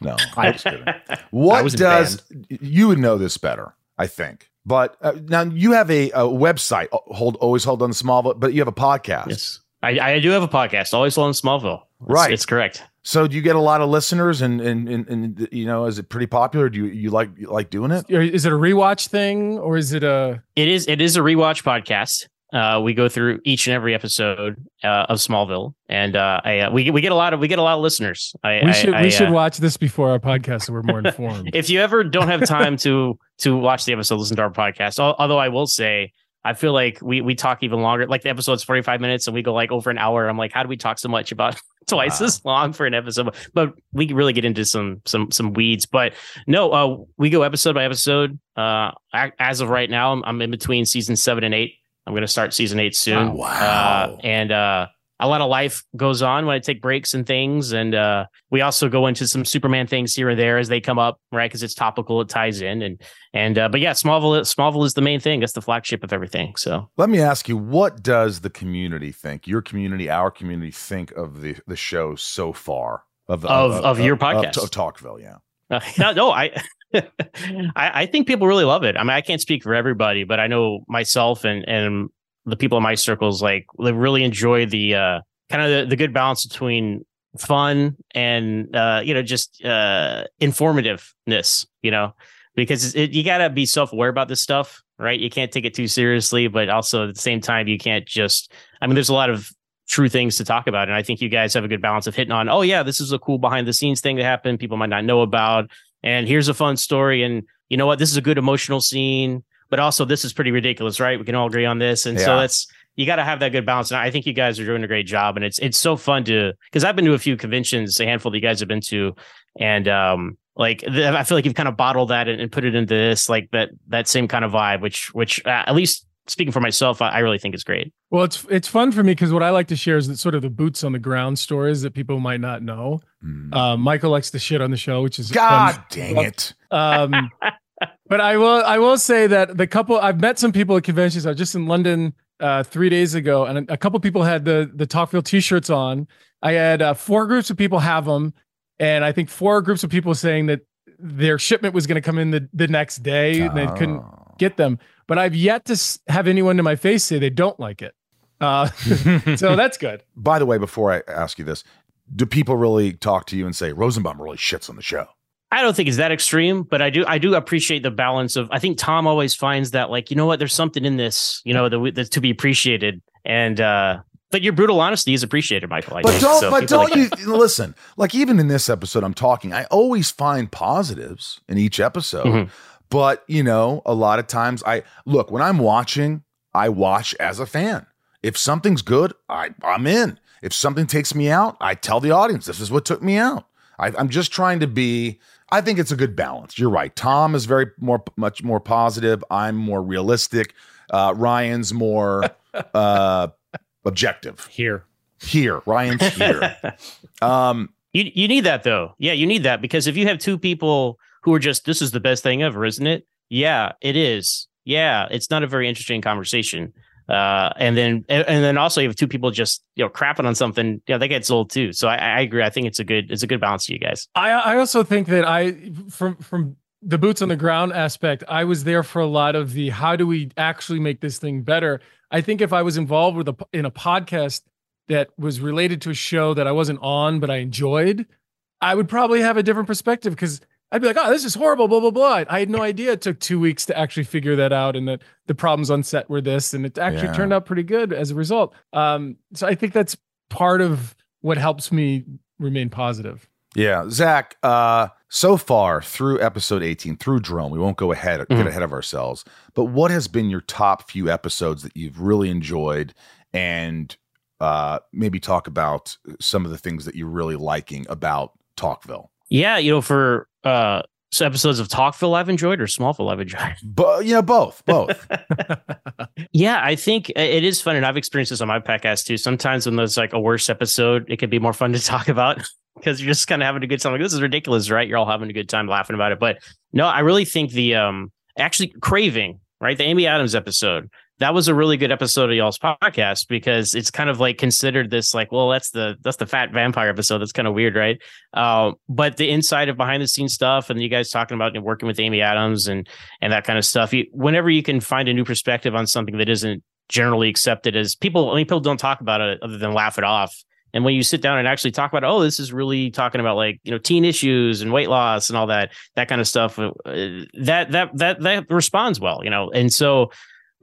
No, I- I'm just kidding. What was does you would know this better? I think. But uh, now you have a, a website. uh, Hold always hold on the small, but you have a podcast. Yes. I, I do have a podcast. Always hold on Smallville. It's- Right. It's correct. So do you get a lot of listeners and and, and and you know is it pretty popular? Do you you like you like doing it? Is it a rewatch thing or is it a It is. It is a rewatch podcast. Uh, we go through each and every episode uh, of Smallville, and uh, I, uh, we we get a lot of we get a lot of listeners. I, we should I, we should uh, watch this before our podcast so we're more informed. if you ever don't have time to to watch the episode, listen to our podcast. Although I will say, I feel like we we talk even longer. Like the episode's forty five minutes, and we go like over an hour. I'm like, how do we talk so much about twice Wow. as long for an episode? But we really get into some some some weeds. But no, uh, we go episode by episode. Uh, as of right now, I'm, I'm in between season seven and eight. I'm going to start season eight soon. Wow. Uh, and uh, a lot of life goes on when I take breaks and things. And uh, we also go into some Superman things here and there as they come up, right? Because it's topical, it ties in. And and uh, but yeah, Smallville, Smallville is the main thing. That's the flagship of everything. So Let me ask you, what does the community think? Your community, our community, think of the the show so far of Of- of your podcast. of, Talkville? Yeah. uh, no, no, I, I I think people really love it. I mean, I can't speak for everybody, but I know myself and and the people in my circles like they really enjoy the uh, kind of the, the good balance between fun and uh, you know just uh, informativeness. You know, because it, you got to be self aware about this stuff, right? You can't take it too seriously, but also at the same time, you can't just. I mean, there's a lot of true things to talk about, and I think you guys have a good balance of hitting on. Oh yeah, this is a cool behind the scenes thing that happened. People might not know about, and here's a fun story, and you know what? This is a good emotional scene, but also this is pretty ridiculous, right? We can all agree on this, and so Yeah. that's you got to have that good balance. And I think you guys are doing a great job, and it's it's so fun to because I've been to a few conventions, a handful that you guys have been to, and um like th- I feel like you've kind of bottled that and, and put it into this like that that same kind of vibe, which which uh, at least speaking for myself, I, I really think is great. Well, it's it's fun for me because what I like to share is that sort of the boots on the ground stories that people might not know. Mm. Uh, Michael likes to shit on the show, which is God fun. dang it! Um, but I will I will say that the couple I've met some people at conventions. I was just in London uh, three days ago, and a, couple people had the the Talkville T-shirts on. I had uh, four groups of people have them, and I think four groups of people saying that their shipment was going to come in the, the next day and they couldn't Oh. get them. But I've yet to have anyone to my face say they don't like it. Uh, so that's good. By the way, before I ask you this, do people really talk to you and say Rosenbaum really shits on the show? I don't think it's that extreme, but I do I do appreciate the balance of. I think Tom always finds that like you know what, there's something in this, you know, that we- that's to be appreciated, and uh but your brutal honesty is appreciated, Michael. I But think. don't, So but don't like you listen? Like even in this episode, I'm talking. I always find positives in each episode, Mhm. but you know, a lot of times I look when I'm watching. I watch as a fan. If something's good, I I'm in. If something takes me out, I tell the audience this is what took me out. I, I'm just trying to be. I think it's a good balance. You're right. Tom is very more much more positive. I'm more realistic. Uh, Ryan's more uh, objective. Here. Here, Ryan's here. Um, You you need that though. Yeah, you need that because if you have two people who are just this is the best thing ever, isn't it? Yeah, it is. Yeah, it's not a very interesting conversation. Uh, and then and then also you have two people just you know crapping on something. Yeah, that gets old too. So I, I agree. I think it's a good it's a good balance to you guys. I I also think that I from from the boots on the ground aspect, I was there for a lot of the how do we actually make this thing better. I think if I was involved with a in a podcast that was related to a show that I wasn't on but I enjoyed, I would probably have a different perspective because I'd be like, oh, this is horrible, blah blah blah. I had no idea it took two weeks to actually figure that out, and that the problems on set were this, and it actually Yeah. turned out pretty good as a result. Um, so I think that's part of what helps me remain positive. Yeah, Zach. Uh, so far through episode 18 through drone we won't go ahead get Mhm. ahead of ourselves but what has been your top few episodes that you've really enjoyed and uh maybe talk about some of the things that you're really liking about talkville Yeah, you know, for uh so episodes of Talkville I've enjoyed or Smallville I've enjoyed. but you know both both Yeah, I think it is fun, and I've experienced this on my podcast too. Sometimes when there's like a worse episode, it can be more fun to talk about because you're just kind of having a good time. Like this is ridiculous, right? You're all having a good time laughing about it. But no, I really think the um actually craving, right? The Amy Adams episode. That was a really good episode of y'all's podcast because it's kind of like considered this like, well, that's the that's the fat vampire episode. That's kind of weird, right? Uh, but the inside of behind the scenes stuff and you guys talking about working with Amy Adams and and that kind of stuff. You, whenever you can find a new perspective on something that isn't generally accepted as people, I mean, people don't talk about it other than laugh it off. And when you sit down and actually talk about, oh, this is really talking about like you know teen issues and weight loss and all that that kind of stuff, uh, that that that that responds well, you know. And so,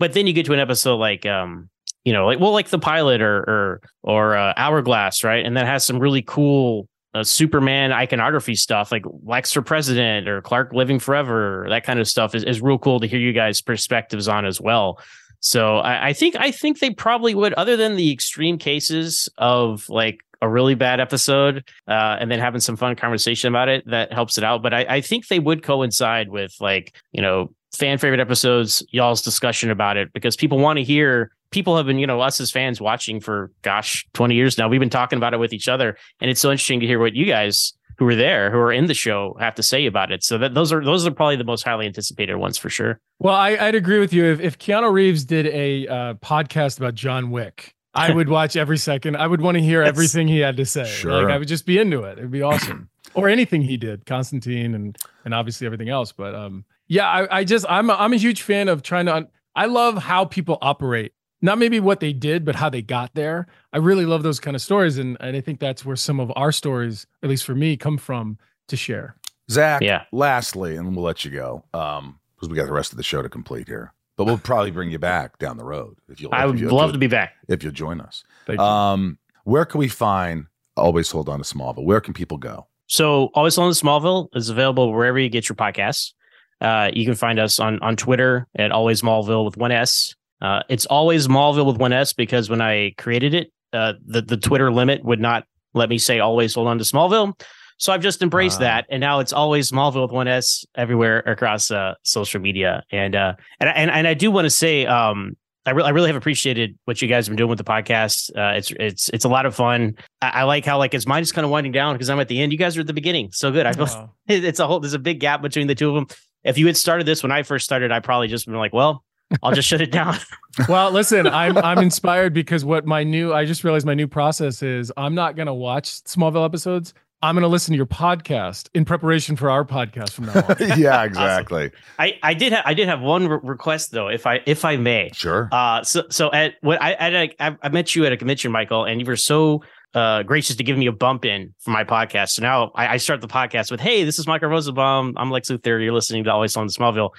but then you get to an episode like um you know like well like the pilot or or or uh, Hourglass, right? And that has some really cool uh, Superman iconography stuff, like Lex for President or Clark Living Forever, that kind of stuff is, is real cool to hear you guys' perspectives on as well. So I, I think I think they probably would, other than the extreme cases of like a really bad episode uh, and then having some fun conversation about it that helps it out. But I, I think they would coincide with like you know fan favorite episodes, y'all's discussion about it because people want to hear. People have been, you know, us as fans watching for gosh, 20 years now. We've been talking about it with each other. And it's so interesting to hear what you guys who are there, who are in the show, have to say about it. So that those are those are probably the most highly anticipated ones for sure. Well, I, I'd agree with you. If, if Keanu Reeves did a uh, podcast about John Wick, I would watch every second. I would want to hear That's- everything he had to say. Sure. Like I would just be into it. It'd be awesome. or anything he did, Constantine and and obviously everything else. But um, yeah, I, I just I'm a, I'm a huge fan of trying to. Un- I love how people operate. Not maybe what they did, but how they got there. I really love those kind of stories, and, and I think that's where some of our stories, at least for me, come from to share. zach Yeah. lastly and we'll let you go um because we got the rest of the show to complete here but we'll probably bring you back down the road if you'll I would you- love you'll- to be back. if you'll join us Thank you. um where can we find always hold on to smallville where can people go So always Hold on to Smallville is available wherever you get your podcasts. Uh, you can find us on on Twitter at always Smallville with one S. Uh, it's always Smallville with one S because when I created it, uh, the the Twitter limit would not let me say always hold on to Smallville. So I've just embraced Ah. that, and now it's always Smallville with one S everywhere across uh, social media. And uh, and and and I do want to say, um, I really I really have appreciated what you guys have been doing with the podcast. Uh, it's it's it's a lot of fun. I, I like how like as mine is kind of winding down because I'm at the end. You guys are at the beginning. So good. I feel it's a whole there's a big gap between the two of them. If you had started this when I first started, I probably just been like, well, I'll just shut it down. well, listen, I'm I'm inspired because what my new I just realized my new process is I'm not gonna watch Smallville episodes. I'm gonna listen to your podcast in preparation for our podcast from now on. yeah exactly I I did have I did have one re- request though, if I if I may. sure Uh, so so at what I at a, I I met you at a convention, Michael, and you were so uh gracious to give me a bump in for my podcast. So now I, I start the podcast with, "Hey, this is Michael Rosenbaum. I'm Lex Luthor. You're listening to Always on Smallville."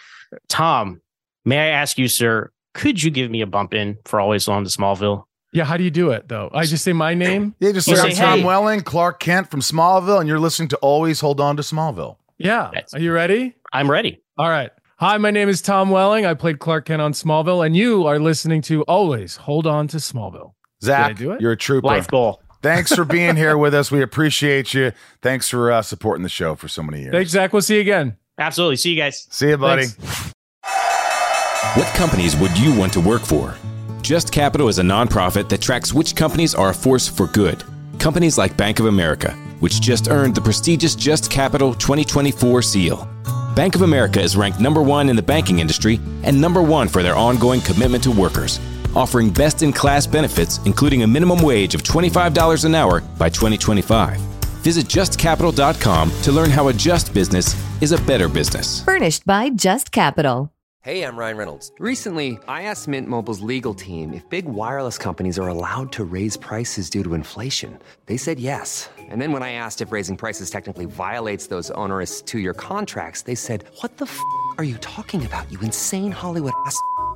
Tom, may I ask you, sir, could you give me a bump in for Always on to Smallville? Yeah, how do you do it though? I just say my name. Yeah, just say, say, I'm Tom "Hey." Welling, Clark Kent from Smallville, and you're listening to Always Hold On to Smallville. Yeah. Yes. Are you ready? I'm ready. All right. Hi, my name is Tom Welling. I played Clark Kent on Smallville, and you are listening to Always Hold On to Smallville. Zach, do it? you're a trooper. Life goal. Thanks for being here with us. We appreciate you. Thanks for uh, supporting the show for so many years. Thanks, Zach. We'll see you again. Absolutely. See you guys. See you, buddy. Thanks. What companies would you want to work for? Just Capital is a nonprofit that tracks which companies are a force for good. Companies like Bank of America, which just earned the prestigious Just Capital 2024 seal. Bank of America is ranked number one in the banking industry and number one for their ongoing commitment to workers, offering best in class benefits, including a minimum wage of $25 an hour by 2025. Visit justcapital.com to learn how a just business is a better business. Furnished by Just Capital. Hey, I'm Ryan Reynolds. Recently, I asked Mint Mobile's legal team if big wireless companies are allowed to raise prices due to inflation. They said yes. And then when I asked if raising prices technically violates those onerous two year contracts, they said, What the f are you talking about, you insane Hollywood ass?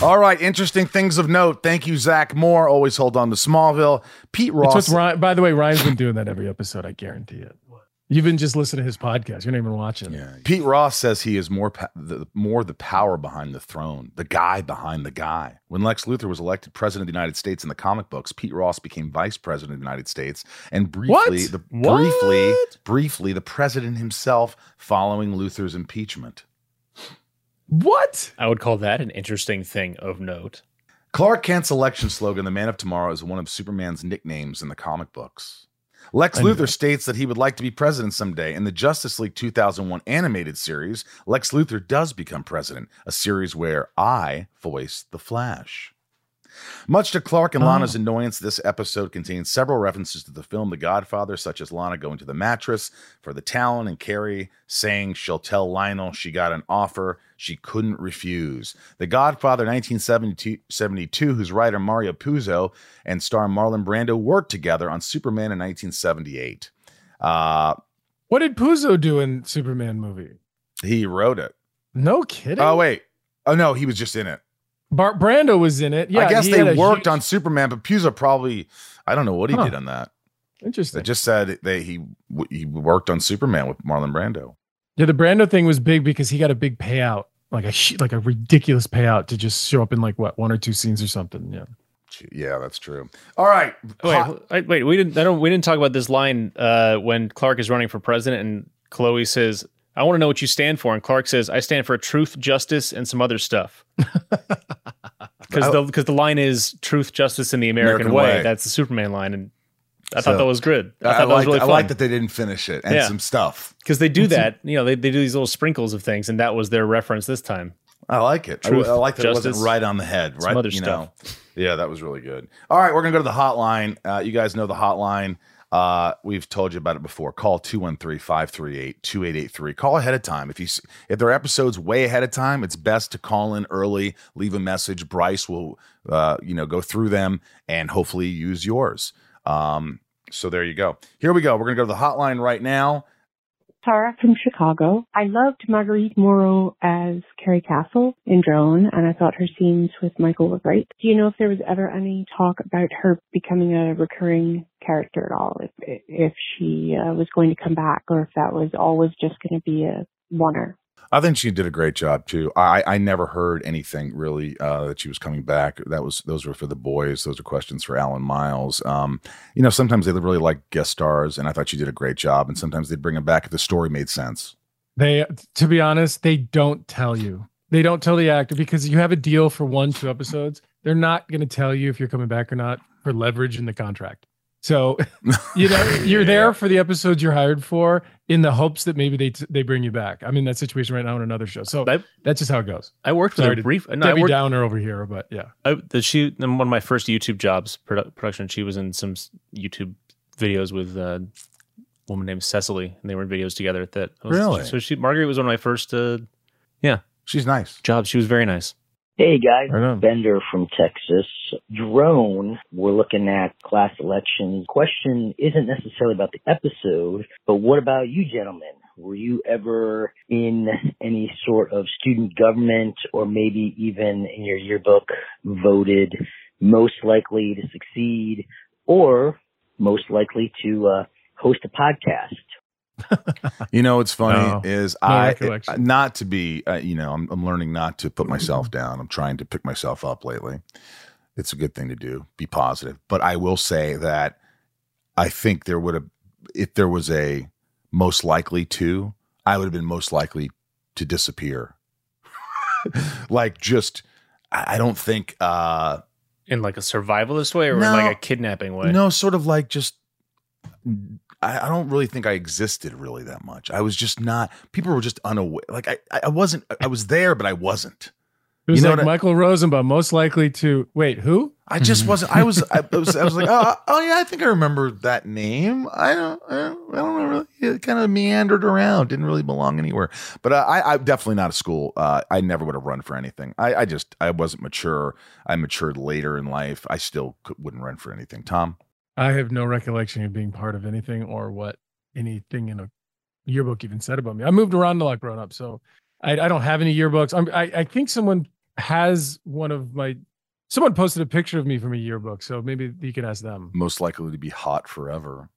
All right, interesting things of note. Thank you, Zach Moore. Always hold on to Smallville. Pete Ross. It's Ryan, by the way, Ryan's been doing that every episode. I guarantee it. You've been just listening to his podcast. You're not even watching. Yeah. Pete Ross says he is more pa- the, more the power behind the throne, the guy behind the guy. When Lex Luthor was elected president of the United States in the comic books, Pete Ross became vice president of the United States, and briefly, What? the What? briefly, briefly, the president himself following Luthor's impeachment. What? I would call that an interesting thing of note. Clark Kent's election slogan, "The Man of Tomorrow," is one of Superman's nicknames in the comic books. Lex I Luthor states that he would like to be president someday. In the Justice League 2001 animated series, Lex Luthor does become president, a series where I voice the Flash. Much to Clark and Oh. Lana's annoyance, this episode contains several references to the film The Godfather, such as Lana going to the mattress for the Talon and Carrie saying she'll tell Lionel she got an offer she couldn't refuse. The Godfather 1972, whose writer Mario Puzo and star Marlon Brando worked together on Superman in 1978. Uh, What did Puzo do in Superman movie? he wrote it. No kidding. Oh, wait. Oh, no, he was just in it. Bart Brando was in it. Yeah, I guess they worked huge- on Superman, but Puzo probably, I don't know what he Huh. did on that. Interesting. They just said that he he worked on Superman with Marlon Brando. Yeah, the Brando thing was big because he got a big payout, like a like a ridiculous payout to just show up in like what one or two scenes or something. Yeah. Yeah, that's true. All right. Wait, Hot- wait, wait, we didn't. I don't. We didn't talk about this line uh, when Clark is running for president, and Chloe says, "I want to know what you stand for," and Clark says, "I stand for truth, justice, and some other stuff." Because the because the line is truth, justice, and the American, American way. way. That's the Superman line, and I So, thought that was good. I I, thought that was really I like that they didn't finish it and Yeah. some stuff. because they do that. You know, they, they do these little sprinkles of things, and that was their reference this time. I like it. I- Truth, I, like that it justice, wasn't right on the head. Right, other you stuff. know. Yeah, that was really good. All right, we're gonna go to the hotline. Uh, you guys know the hotline. Uh, we've told you about it before. Call 213-538-2883. Call ahead of time. If you if there are episodes way ahead of time, it's best to call in early, leave a message. Bryce will uh, you know, go through them and hopefully use yours. Um, so there you go. Here we go. We're gonna go to the hotline right now. Tara from Chicago. I loved Marguerite Moreau as Carrie Castle in Drone, and I thought her scenes with Michael were great. Do you know if there was ever any talk about her becoming a recurring character at all? If if she uh, was going to come back, or if that was always just going to be a oneer? I think she did a great job too. I I never heard anything really uh, that she was coming back. That was those were for the boys. Those are questions for Al and Miles. Um, you know, sometimes they really like guest stars, and I thought she did a great job. And sometimes they'd bring them back if the story made sense. They, to be honest, they don't tell you. They don't tell the actor because you have a deal for one, two episodes. They're not going to tell you if you're coming back or not for leverage in the contract. So, you know, you're there for the episodes you're hired for in the hopes that maybe they t- they bring you back. I'm in that situation right now in another show. So I- that's just how it goes. I worked with Sorry a brief. No, I Debbie worked, Downer over here, but yeah. I, the, she in one of my first YouTube jobs produ- production. She was in some YouTube videos with uh, a woman named Cecily, and they were in videos together. That was- Really? So she Marguerite was one of my first. Uh, yeah, She's nice. jobs. She was very nice. Hey guys. Bender from Texas. Drone, we're looking at class elections. Question isn't necessarily about the episode, but what about you gentlemen? were you ever in any sort of student government or maybe even in your yearbook voted most likely to succeed or most likely to uh, host a podcast? You know, what's funny No. is No I recollection. not to be. Uh, you know, I'm, I'm learning not to put myself down. I'm trying to pick myself up lately. It's a good thing to do. Be positive. But I will say that I think there would have, if there was a most likely to, I would have been most likely to disappear. like just, I I don't think. uh in like a survivalist way or No. in like a kidnapping way. No, sort of like just. I, I don't really think I existed really that much. I was just not. People were just unaware. Like I, I wasn't. I was there, but I wasn't. It was You know like what I- Michael Rosenbaum, most likely to wait. Who? I just wasn't. I was. I was. I was like, oh, oh yeah, I think I remember that name. I don't. I don't, I don't really. It kind of meandered around. Didn't really belong anywhere. But uh, I, I'm definitely not a school. Uh, I never would have run for anything. I, I just. I wasn't mature. I matured later in life. I still could, wouldn't run for anything. Tom. I have no recollection of being part of anything or what anything in a yearbook even said about me. I moved around a lot growing up, so I, I don't have any yearbooks. I'm, I I think someone has one of my. Someone posted a picture of me from a yearbook, so maybe you can ask them. Most likely to be hot forever.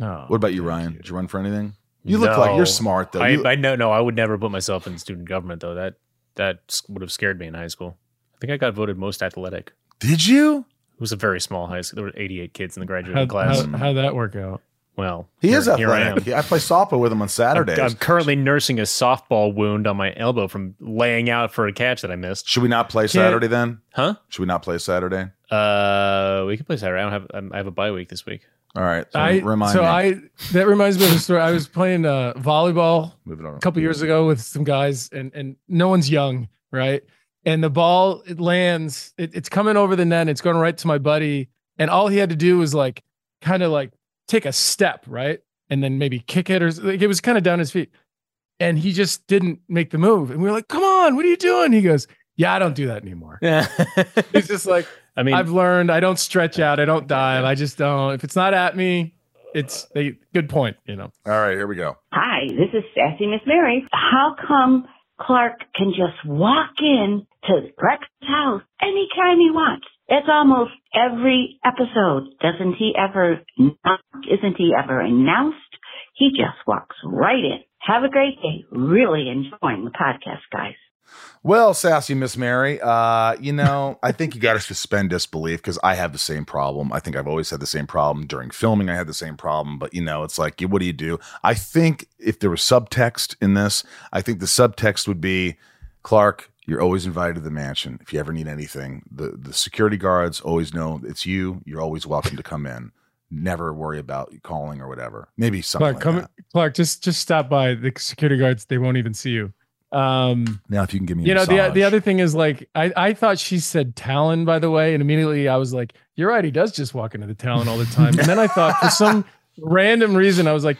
No. What about you, Ryan? Did you run for anything? You look like you're smart though. I, You- I know. No, I would never put myself in student government though. That that would have scared me in high school. I think I got voted most athletic. Did you? It was a very small high school. There were 88 kids in the graduating How, class. how, how'd that work out? well, he here- is here I am. I, play softball with him on I'm, Saturdays. I'm currently nursing a softball wound on my elbow from laying out for a catch that I missed. Should we not play Saturday then? Huh? Should we not play Saturday? Uh, we can play Saturday. I don't have. I'm- I have a bye week this week. All right. So I remind so me. I that reminds me of a story. I was playing uh, volleyball Move on. a couple years ago with some guys, and and no one's young, right? And the ball it lands, it, it's coming over the net, it's going right to my buddy, and all he had to do was like kind of like take a step, right, and then maybe kick it, or like it was kind of down his feet, and he just didn't make the move, and we were like, "Come on, what are you doing?" He goes, "Yeah, I don't do that anymore." Yeah. He's just like, I mean, I've learned I don't stretch out, I don't dive, I just don't. If it's not at me, it's a Good point, you know. All right, here we go. Hi, this is Sassy Miss Mary. How come Clark can just walk in to Lex's house anytime he wants? It's almost every episode. Doesn't he ever knock? Isn't he ever announced? He just walks right in. Have a great day. Really enjoying the podcast, guys. Well, sassy Miss Mary, uh, you know, I think you got to suspend disbelief because I have the same problem. I think I've always had the same problem during filming. I had the same problem, but you know, it's like, what do you do? I think if there was subtext in this, I think the subtext would be, Clark, you're always invited to the mansion. If you ever need anything, the the security guards always know it's you. You're always welcome to come in. Never worry about calling or whatever. Maybe something Clark, like come, that. Clark, just just stop by. The security guards, they won't even see you. Um, Now, if you can give me, a you know, the massage. the other thing is like I I thought she said Talon, by the way, and immediately I was like, you're right, he does just walk into the Talon all the time. And then I thought for some random reason, I was like,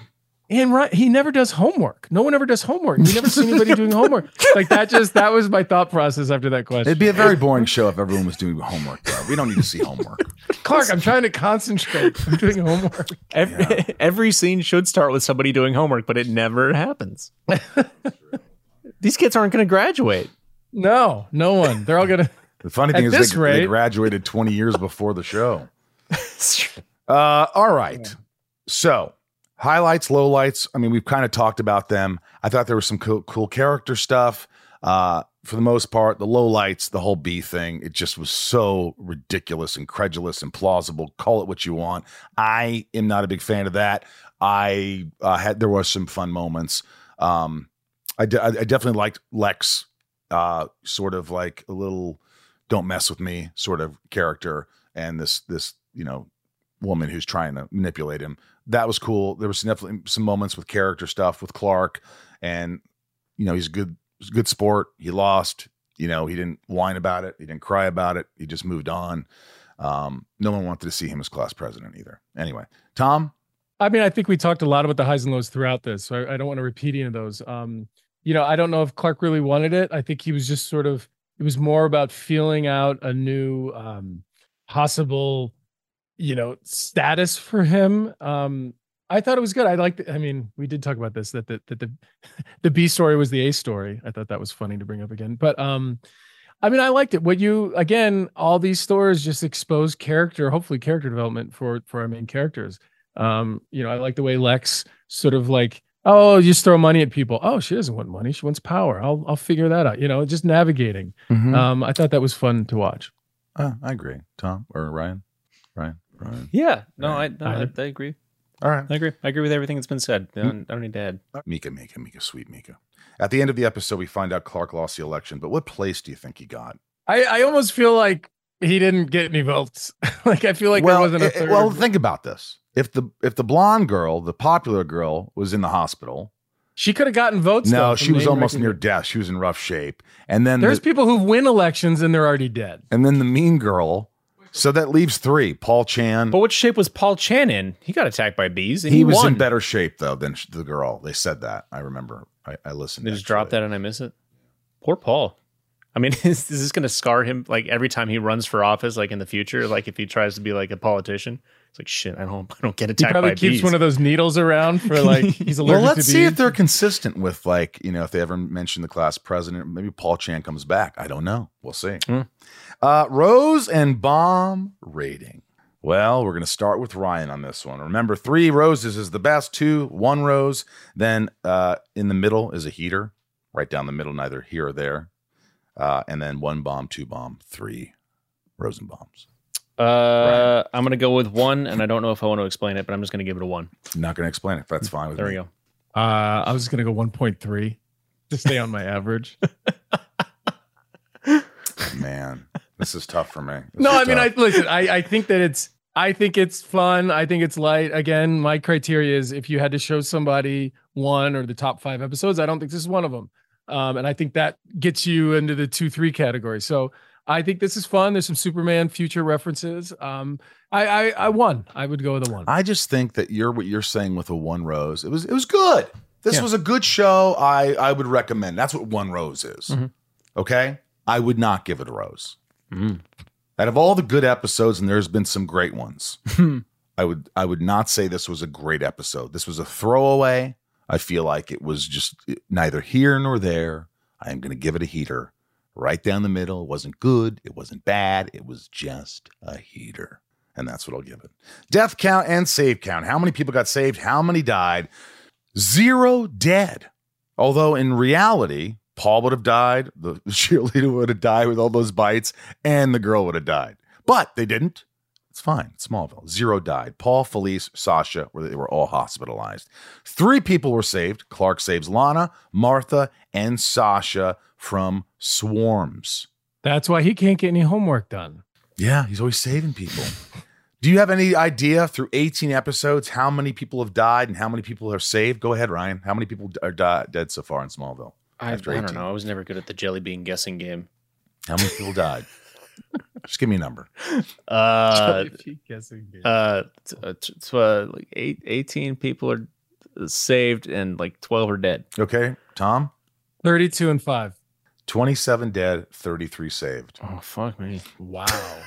and right, he never does homework. No one ever does homework. We never see anybody doing homework. Like that just that was my thought process after that question. It'd be a very boring show if everyone was doing homework. Though. We don't need to see homework. Clark, I'm trying to concentrate. I'm doing homework. Every, every scene should start with somebody doing homework, but it never happens. These kids aren't going to graduate. No, no one. They're all gonna. The funny At thing is, this they, they graduated 20 years before the show. Uh, all right. So, highlights, lowlights. I mean, we've kind of talked about them. I thought there was some cool, cool character stuff. Uh, for the most part, the lowlights, the whole B thing, it just was so ridiculous, incredulous, implausible. Call it what you want. I am not a big fan of that. I uh, had there was some fun moments. Um, I, de- I definitely liked Lex, uh, sort of like a little "don't mess with me" sort of character, and this this you know woman who's trying to manipulate him. That was cool. There was definitely some moments with character stuff with Clark, and you know he's a good good sport. He lost. You know he didn't whine about it. He didn't cry about it. He just moved on. Um, no one wanted to see him as class president either. Anyway, Tom, I mean, I think we talked a lot about the highs and lows throughout this, so I, I don't want to repeat any of those. Um, you know, I don't know if Clark really wanted it. I think he was just sort of. It was more about feeling out a new um, possible, you know, status for him. Um, I thought it was good. I liked. I mean, we did talk about this that the that the the B story was the A story. I thought that was funny to bring up again. But um, I mean, I liked it. What you again, all these stories just expose character, hopefully character development for for our main characters. Um, you know, I like the way Lex sort of like, oh, just throw money at people. Oh, she doesn't want money; she wants power. I'll I'll figure that out. You know, just navigating. Mhm. Um, I thought that was fun to watch. Uh, I agree. Tom or Ryan? Ryan? Ryan? Yeah, no, I, no, I, Ryan? I agree. All right. I agree. I agree with everything that's been said. I don't, I don't need to add. Mika, Mika, Mika, sweet Mika. At the end of the episode, we find out Clark lost the election, but what place do you think he got? I I almost feel like he didn't get any votes. like I feel like well, there wasn't a eh, eh, third. well, think about this. If the if the blonde girl, the popular girl, was in the hospital, she could have gotten votes. no, though, she was almost near death. She was in rough shape, and then There's the, people who win elections and they're already dead. and then the mean girl. So that leaves three. Paul Chan. But what shape was Paul Chan in? He got attacked by bees. And he, he, was won. in better shape though than the girl. They said that. I remember. I, I listened. They just actually. dropped that and I miss it. Poor Paul. I mean, is, is this going to scar him like every time he runs for office, like in the future? Like if he tries to be like a politician, it's like shit. I don't, I don't get attacked. He probably by keeps bees. one of those needles around for like he's allergic Well, let's to see if they're consistent with like you know if they ever mention the class president. Maybe Paul Chan comes back. I don't know. We'll see. Hmm. Uh, rose and bomb rating. Well, we're going to start with Ryan on this one. Remember, three roses is the best. Two, one rose. Then uh, in the middle is a heater, right down the middle, neither here or there. Uh, and then one bomb, two bomb, three rose and bombs. Uh, I'm going to go with one, and I don't know if I want to explain it, but I'm just going to give it a one. I'm not going to explain it. That's fine with There me. we go. Uh, I was just gonna go 1.3 to stay on my average. Man, this is tough for me. This no, is I mean, I tough. listen. I I think that it's I think it's fun. I think it's light. Again, my criteria is if you had to show somebody one or the top five episodes, I don't think this is one of them. Um, and I think that gets you into the two three category. So I think this is fun. There's some Superman future references. Um, I I, I won. I would go with a one. I just think that you're what you're saying with a one rose. It was it was good. This Yeah. was a good show. I I would recommend. That's what one rose is. Mhm. Okay, I would not give it a rose. Out of all the good episodes, and there's been some great ones, I would I would not say this was a great episode. This was a throwaway. I feel like it was just neither here nor there. I am going to give it a heater. Right down the middle. It wasn't good. It wasn't bad. It was just a heater. And that's what I'll give it. Death count and save count. How many people got saved? How many died? Zero dead. Although in reality, Paul would have died, the cheerleader would have died with all those bites, and the girl would have died. But they didn't. It's fine. Smallville. Zero died. Paul, Felice, Sasha, were, they were all hospitalized. Three people were saved. Clark saves Lana, Martha, and Sasha from swarms. That's why he can't get any homework done. Yeah, he's always saving people. Do you have any idea through 18 episodes how many people have died and how many people are saved? Go ahead, Ryan. How many people are di- dead so far in Smallville? I, I don't know. I was never good at the jelly bean guessing game. How many people died? Just give me a number. Uh, guessing game. uh, t- uh, t- t- uh, like eight, 18 people are saved and like 12 are dead. Okay, Tom? 32 and 5. 27 dead, 33 saved. Oh, fuck me. Wow.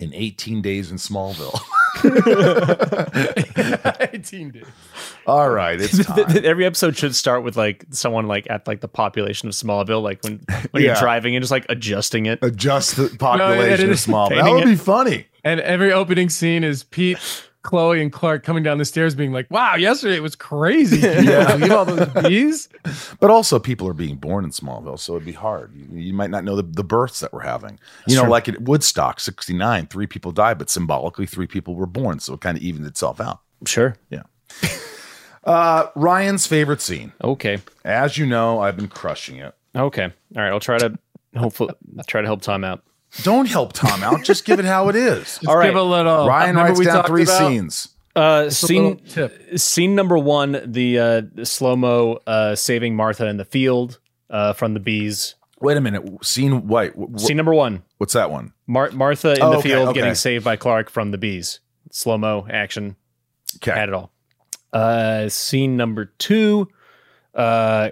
In 18 days in Smallville. 18 days. All right, it's time. Every episode should start with like someone like at like the population of Smallville, like when when you're driving and just like adjusting it. Adjust the population it of Smallville. That painting would it. be funny. And every opening scene is Pete, Chloe, and Clark coming down the stairs being like, wow, yesterday it was crazy. Can you Yeah. all those bees? But also, people are being born in Smallville, so it'd be hard. You, you might not know the, the births that we're having. You know, true. like at Woodstock, 69, three people died, but symbolically, three people were born. So it kind of evened itself out. Sure. Yeah. Uh, Ryan's favorite scene. Okay. As you know, I've been crushing it. Okay. All right. I'll try to hopefully try to help Tom out. Don't help Tom out. Just give it how it is. Just All right. give a little. Ryan writes we down three about- scenes. Uh, scene tip. scene number one: the uh, slow mo uh, saving Martha in the field uh, from the bees. Wait a minute. Scene, wait. wh- wh- Scene number one: what's that one? Mar- Martha in Oh, the okay, field okay. getting saved by Clark from the bees. Slow mo action. Okay. Had it all. Uh, scene number two: uh,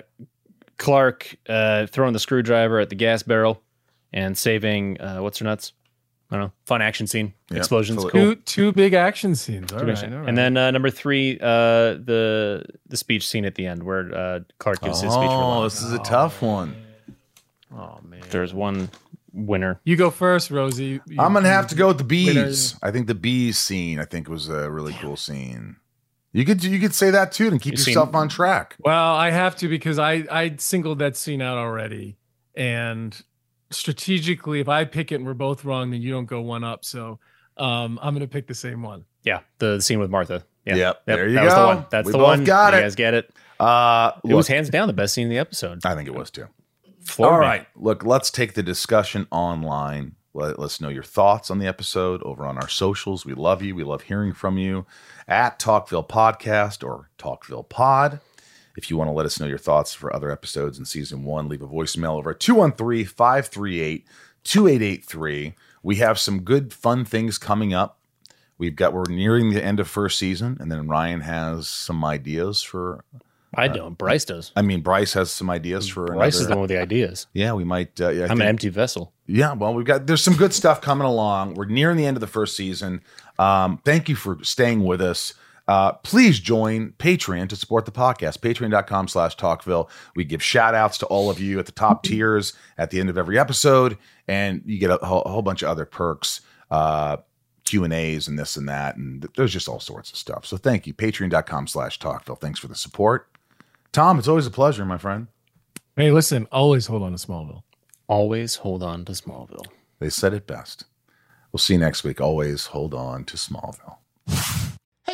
Clark uh, throwing the screwdriver at the gas barrel and saving uh, what's her nuts. I don't know, fun action scene, Yeah, explosions, cool. Two two big action scenes. All Two right, action- all right. And then uh, number three, uh, the the speech scene at the end where uh, Clark gives his speech. for Oh, this is a tough one. oh man, There's one winner. you go first, Rosie. You- I'm gonna have to go with the bees. winners. I think the bees scene. I think was a really cool scene. You could you could say that too and keep You seen- yourself on track. Well, I have to because I I singled that scene out already, and strategically, if I pick it and we're both wrong, then you don't go one up. So um, I'm gonna pick the same one. Yeah, the scene with Martha. Yeah, Yep, there you that Was the one. That's We the both one. got you it. guys get it. Uh, It was hands down the best scene in the episode. I think it was too. Floored All me. right, look, let's take the discussion online. Let us know your thoughts on the episode over on our socials. We love you. We love hearing from you at Talkville Podcast or Talkville Pod. If you want to let us know your thoughts for other episodes in season one, leave a voicemail over at 213 538 2883. We have some good, fun things coming up. We've got, we're nearing the end of first season, and then Ryan has some ideas for. I don't. Bryce does. I mean, Bryce has some ideas for. Bryce is the one with the ideas. yeah, we might. Uh, yeah, I I'm think- an empty vessel. yeah, well, we've got there's some good stuff coming along. We're nearing the end of the first season. Um, thank you for staying with us. Uh, please join Patreon to support the podcast. Patreon.com slash Talkville. We give shout outs to all of you at the top tiers at the end of every episode, and you get a, whole, a whole bunch of other perks, uh, Q and A's and this and that, and th- there's just all sorts of stuff. So thank you. Patreon.com slash Talkville. Thanks for the support. Tom, it's always a pleasure, my friend. Hey, listen, always hold on to Smallville. Always hold on to Smallville. They said it best. We'll see you next week. Always hold on to Smallville.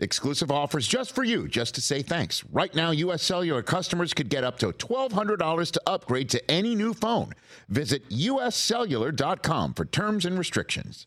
Exclusive offers just for you, just to say thanks. Right now, U.S. Cellular customers could get up to $1,200 to upgrade to any new phone. Visit uscellular.com for terms and restrictions.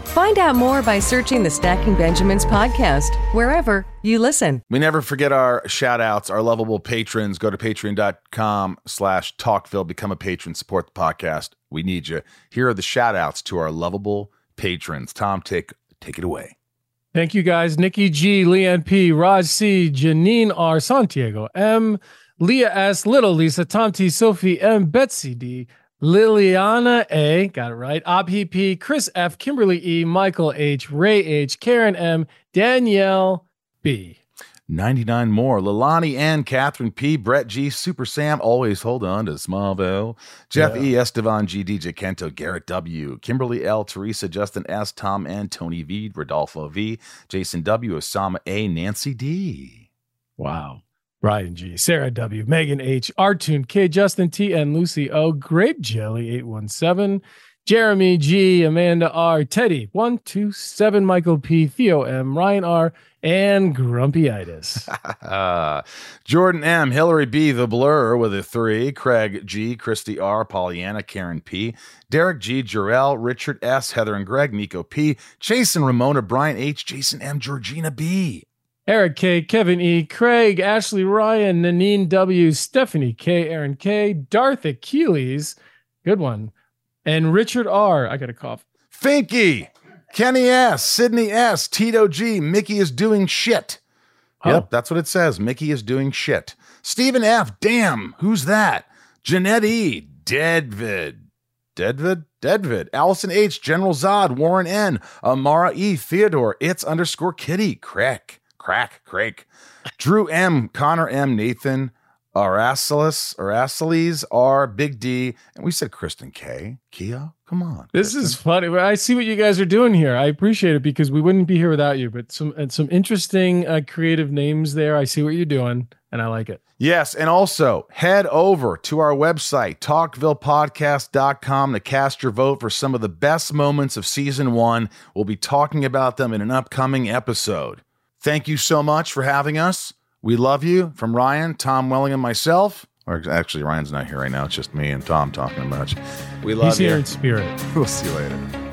Find out more by searching the Stacking Benjamins podcast wherever you listen. We never forget our shout outs, our lovable patrons. Go to patreon.com slash talkville, become a patron, support the podcast. We need you. Here are the shout outs to our lovable patrons. Tom, take take it away. Thank you guys. Nikki G, Leanne P, Raj C, Janine R, Santiago M, Leah S, Little Lisa, Tom T, Sophie M, Betsy D, Liliana A, got it right, Abhi P, Chris F, Kimberly E, Michael H, Ray H, Karen M, Danielle B. 99 more. Lalani N, Catherine P, Brett G, Super Sam, always hold on to Smallville. Jeff E, Estevan G, DJ Kento, Garrett W, Kimberly L, Teresa, Justin S, Tom N, Tony V, Rodolfo V, Jason W, Osama A, Nancy D. Wow. Brian G, Sarah W, Megan H, Artune K, Justin T, and Lucy O, Grape Jelly 817, Jeremy G, Amanda R, Teddy 127, Michael P, Theo M, Ryan R, and Grumpyitis. Jordan M, Hillary B, The Blur with a three, Craig G, Christy R, Pollyanna, Karen P, Derek G, Jarrell, Richard S, Heather and Greg, Nico P, Jason Ramona, Brian H, Jason M, Georgina B. Eric K, Kevin E, Craig, Ashley Ryan, Nanine W, Stephanie K, Aaron K, Darth Achilles, good one, and Richard R. I got a cough. Finky, Kenny S, Sydney S, Tito G, Mickey is doing shit. Oh. Yep, that's what it says. Mickey is doing shit. Stephen F, damn, who's that? Jeanette E, Deadvid. Deadvid? Deadvid. Allison H, General Zod, Warren N, Amara E, Theodore, it's underscore kitty, crack, crack, crack. Drew M, Connor M, Nathan, Aracelis, Araceles R, Big D, and we said Kristen K. Kia, come on. This is funny. I see what you guys are doing here. I appreciate it because we wouldn't be here without you. But some and some interesting uh, creative names there. I see what you're doing. and I like it. Yes, and also head over to our website, talkvillepodcast.com, to cast your vote for some of the best moments of season one. We'll be talking about them in an upcoming episode. Thank you so much for having us. We love you. From Ryan, Tom Welling, and myself. Or actually, Ryan's not here right now. It's just me and Tom talking about. We love He's you. here in spirit. We'll see you later.